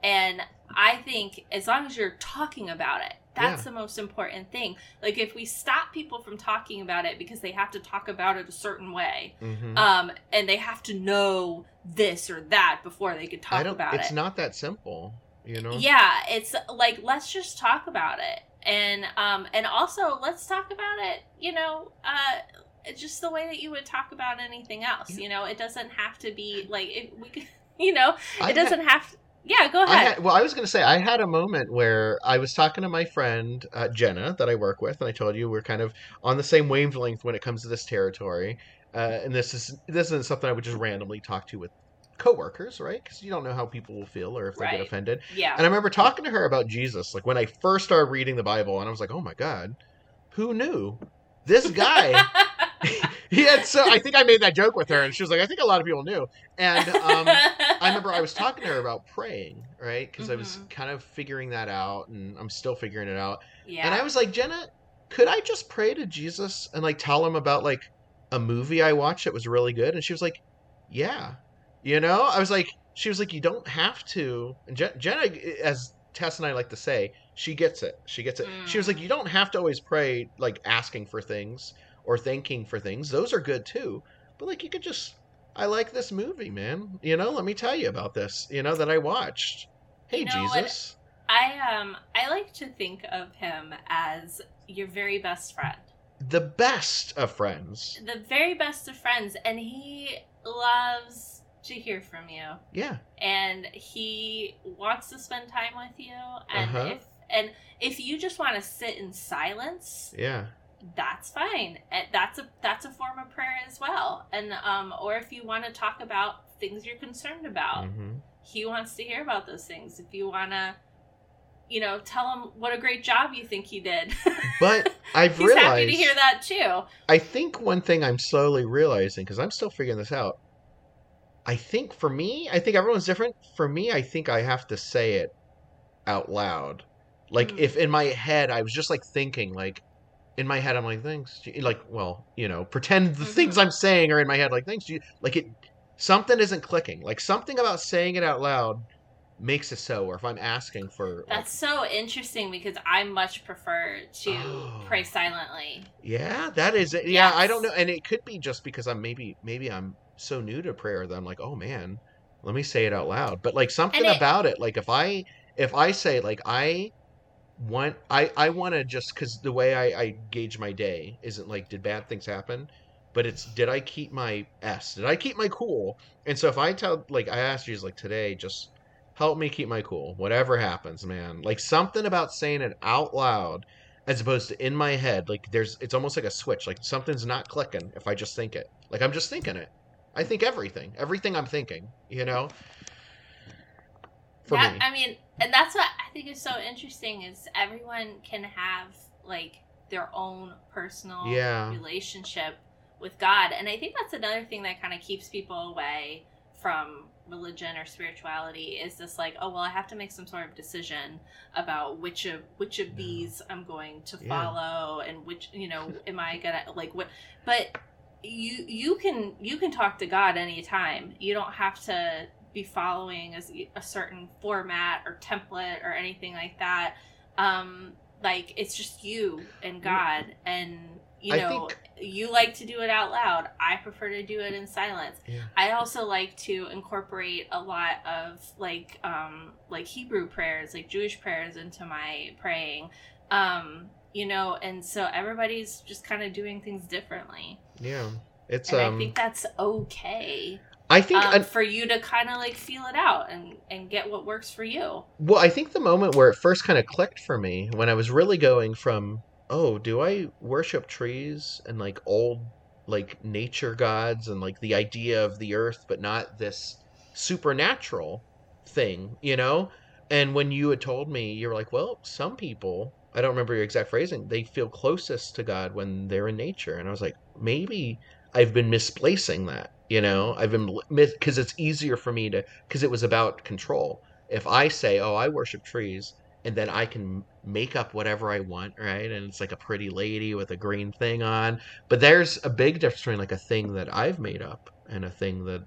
And I think as long as you're talking about it, that's Yeah. the most important thing. Like if we stop people from talking about it because they have to talk about it a certain way, Mhm. um, and they have to know this or that before they can talk about It's it. It's not that simple. You know. Yeah, it's like let's just talk about it, and um, and also let's talk about it. You know, uh, just the way that you would talk about anything else. Yeah. You know, it doesn't have to be like it, we could. *laughs* You know, I it doesn't have. Yeah, go I ahead. had, well, I was going to say I had a moment where I was talking to my friend uh, Jenna that I work with, and I told you we're kind of on the same wavelength when it comes to this territory. Uh, and this is this isn't something I would just randomly talk to with coworkers, right? Because you don't know how people will feel or if they Right. get offended. yeah. And I remember talking to her about Jesus, like when I first started reading the Bible, and I was like, "Oh my God, who knew this guy?" *laughs* *laughs* he had so. I think I made that joke with her, and she was like, "I think a lot of people knew." And um, I remember I was talking to her about praying, right? Because I was Mhm. kind of figuring that out, and I'm still figuring it out. yeah. And I was like, Jenna, could I just pray to Jesus and like tell him about like a movie I watched that was really good? And she was like, Yeah, you know. I was like, she was like, you don't have to. And Je- Jenna, as Tess and I like to say, she gets it. She gets it. She was like, Mm. you don't have to always pray like asking for things or thanking for things. Those are good too. But like, you could just. I like this movie, man. You know, let me tell you about this. You know that I watched. Hey, You know what? Jesus. I um I like to think of him as your very best friend. The best of friends. the very best of friends and he loves to hear from you Yeah. and he wants to spend time with you and Uh-huh. if and if you just want to sit in silence Yeah. that's fine that's a that's a form of prayer as well and um or if you want to talk about things you're concerned about hmm he wants to hear about those things if you want to you know tell him what a great job you think he did *laughs* But I've realized. happy to hear that too I think one thing I'm slowly realizing because I'm still figuring this out. I think for me, I think everyone's different. For me, I think I have to say it out loud. Like Mm. if in my head I was just like thinking, like in my head I'm like thanks, like well, you know, pretend the things Mhm. I'm saying are in my head, like thanks, G-" like it. Something isn't clicking. Like something about saying it out loud makes it so. Or if I'm asking for, like, that's so interesting because i much prefer to Oh. pray *gasps* silently Yeah, that is it. Yeah, I don't know, and it could be just because I'm maybe maybe I'm so new to prayer that I'm like, oh man, let me say it out loud. But like something it- about it, like if I if I say like I want I I want to just because the way I I gauge my day isn't like did bad things happen, but it's did I keep my s did I keep my cool? And so if I tell like I asked Jesus like today, just help me keep my cool, whatever happens, man. Like something about saying it out loud as opposed to in my head like there's it's almost like a switch like something's not clicking if i just think it like i'm just thinking it i think everything everything i'm thinking you know for that, me I mean, and that's what I think is so interesting is everyone can have like their own personal Yeah. relationship with God, and I think that's another thing that kind of keeps people away from religion or spirituality is this like oh well i have to make some sort of decision about which of which of Yeah. these i'm going to Yeah. follow and which you know am i gonna like what but you you can you can talk to god anytime. You don't have to be following a, a certain format or template or anything like that. Um like it's just you and god and you know think- you like to do it out loud. I prefer to do it in silence. Yeah. i also like to incorporate a lot of like um like hebrew prayers like jewish prayers into my praying. Um you know and so everybody's just kind of doing things differently yeah. It's and um i think that's okay i think um, an- for you to kind of like feel it out and and get what works for you. Well i think the moment where it first kind of clicked for me when i was really going from oh do i worship trees and like old like nature gods and like the idea of the earth but not this supernatural thing you know? And when you had told me you were like well some people i don't remember your exact phrasing they feel closest to god when they're in nature. And i was like maybe i've been misplacing that you know? I've been because it's easier for me to because it was about control. If i say oh i worship trees and then i can make up whatever i want right? And it's like a pretty lady with a green thing on. But there's a big difference between like a thing that i've made up and a thing that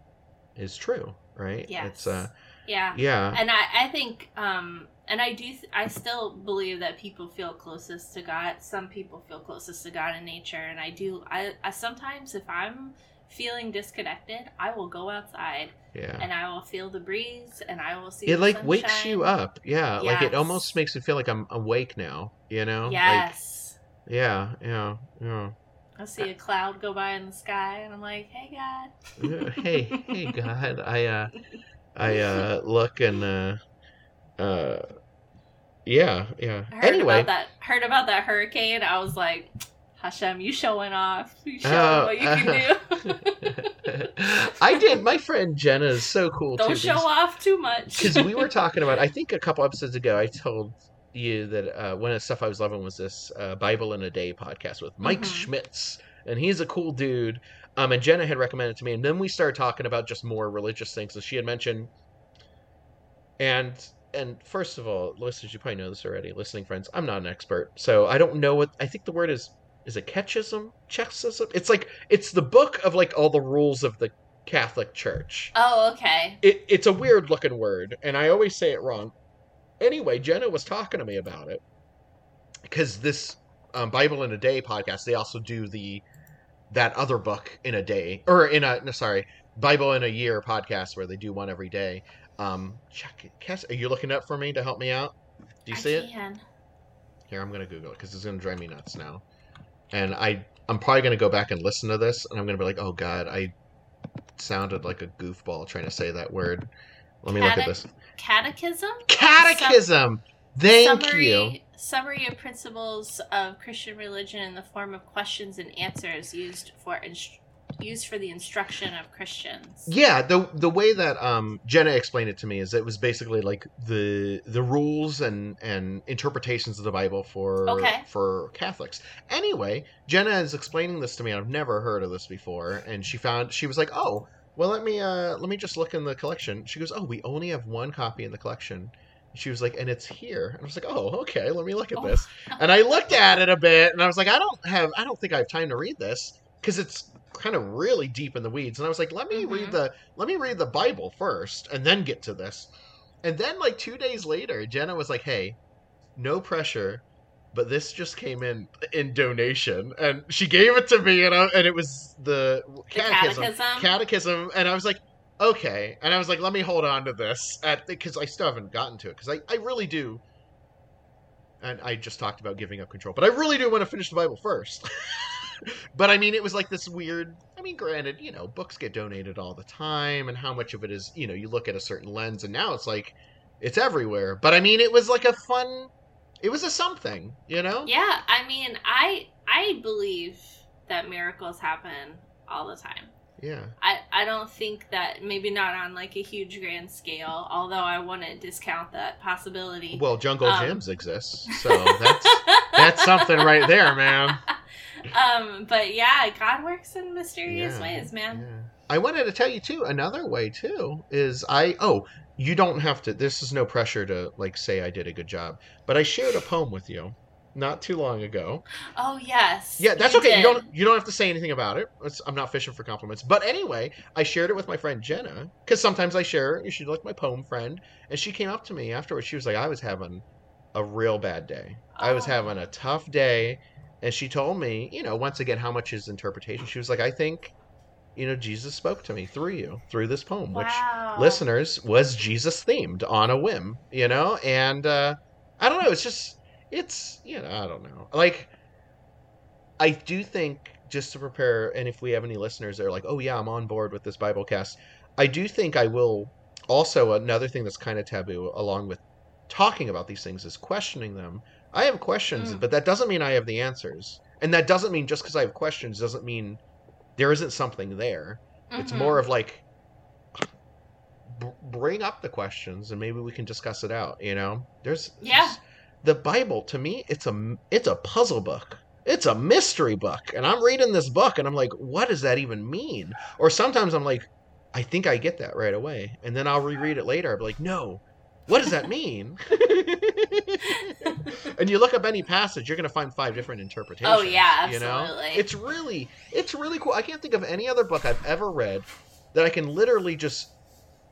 is true right? Yes it's uh yeah. yeah. And I, I think um and i do th- i still believe that people feel closest to god some people feel closest to god in nature and i do i, I sometimes if i'm feeling disconnected i will go outside yeah. and i will feel the breeze and i will see it like wakes you up. Yeah like it almost makes it feel like i'm awake now you know? Like yes. Yeah yeah yeah. I see a cloud go by in the sky and i'm like hey god. Hey hey *laughs* god. I uh i uh look and uh uh yeah yeah. I heard anyway. about that heard about that hurricane. I was like hashem you showing off. You showing Oh, what you can do. *laughs* I did. My friend jenna is so cool don't too show off too much. because we were *laughs* talking about i think a couple episodes ago i told you that uh, one of the stuff i was loving was this uh, bible in a day podcast with mike Mhm. schmitz and he's a cool dude. Um, and jenna had recommended it to me and then we started talking about just more religious things so she had mentioned. And and first of all listeners you probably know this already listening friends i'm not an expert so i don't know what i think the word is is it catechism? Chechism it's like it's the book of like all the rules of the catholic church. Oh okay. It, it's a weird looking word and i always say it wrong. Anyway jenna was talking to me about it because this um, bible in a day podcast they also do the that other book in a day or in a no, sorry bible in a year podcast where they do one every day um check it Cass, are you looking up for me to help me out do you I see it here i'm gonna google it because it's gonna drive me nuts now and i i'm probably gonna go back and listen to this and i'm gonna be like oh god i sounded like a goofball trying to say that word. Let me look at this. Catechism? Catechism. Thank summary, you. Summary of principles of Christian religion in the form of questions and answers used for inst- used for the instruction of Christians. Yeah, the the way that um, Jenna explained it to me is it was basically like the the rules and and interpretations of the Bible for Okay. for Catholics. Anyway, Jenna is explaining this to me. I've never heard of this before, and she found she was like, "Oh, well, let me uh let me just look in the collection." She goes, "Oh, we only have one copy in the collection." She was like, "And it's here." And I was like, "Oh, okay. Let me look at Oh. this." And I looked at it a bit, and I was like, "I don't have I don't think I have time to read this because it's kind of really deep in the weeds." And I was like, "Let me read Mhm. the let me read the Bible first and then get to this. And then like two days later, Jenna was like, "Hey, no pressure, but this just came in in donation, and she gave it to me, and I, and it was the The catechism, catechism. catechism, and I was like." Okay, and I was like, let me hold on to this at because I still haven't gotten to it because I, I really do, and I just talked about giving up control, but I really do want to finish the Bible first. *laughs* *laughs* but I mean, it was like this weird. I mean, granted, you know, books get donated all the time, and how much of it is, you know, you look at a certain lens, and now it's like it's everywhere. But I mean, it was like a fun. It was a something, you know. yeah, I mean, I I believe that miracles happen all the time. Yeah. I, I don't think that maybe not on like a huge grand scale, although I wouldn't discount that possibility. Well, jungle Um, Jim's exist, so that's that's something right there, man. *laughs* um, but yeah, God works in mysterious Yeah, ways, man. Yeah. I wanted to tell you too. Another way too is I. Oh, you don't have to. This is no pressure to like say I did a good job, but I shared a poem with you not too long ago. Oh yes. Yeah, that's you okay. You don't you don't have to say anything about it. It's, I'm not fishing for compliments. But anyway, I shared it with my friend Jenna because sometimes I share. She's like my poem friend, and she came up to me afterwards. She was like, "I was having a real bad day. I was Oh. having a tough day," and she told me, you know, once again how much is interpretation. She was like, "I think, you know, Jesus spoke to me through you through this poem, which listeners was Jesus themed on a whim, you know, and uh, I don't know. It's just it's you know I don't know. Like I do think just to prepare, and if we have any listeners that are like, oh yeah, I'm on board with this Bible cast, I do think I will. Also, another thing that's kind of taboo, along with talking about these things, is questioning them. I have questions, Mm. but that doesn't mean I have the answers, and that doesn't mean just because I have questions doesn't mean there isn't something there. It's Mhm. more of like b- bring up the questions and maybe we can discuss it out. You know, there's Yeah. there's- the Bible to me it's a it's a puzzle book. It's a mystery book, and I'm reading this book and I'm like, what does that even mean? Or sometimes I'm like, I think I get that right away, and then I'll reread it later. I'll be like, no, what does that mean? and you look up any passage, you're gonna find five different interpretations. Oh, yeah, You know, absolutely. it's really it's really cool. I can't think of any other book I've ever read that I can literally just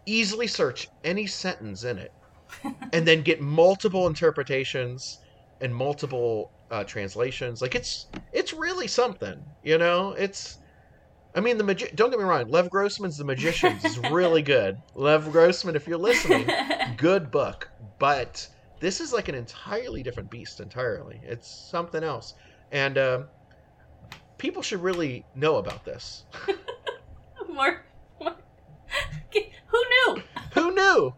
easily search any sentence in it *laughs* and then get multiple interpretations and multiple uh, translations. Like it's it's really something, you know. It's I mean the magi- Don't get me wrong. Lev Grossman's The Magicians is really good. *laughs* Lev Grossman, if you're listening, *laughs* good book. But this is like an entirely different beast. Entirely, it's something else, and um people should really know about this. *laughs* more, more. Who knew? Who knew?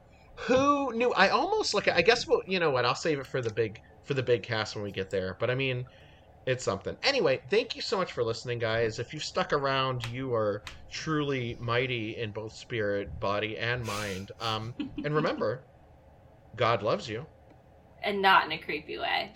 Who knew? I almost like. I guess we'll. You know what? I'll save it for the big for the big cast when we get there. But I mean, it's something. Anyway, thank you so much for listening, guys. If you stuck around, you are truly mighty in both spirit, body, and mind. Um, and remember, *laughs* God loves you. And not in a creepy way.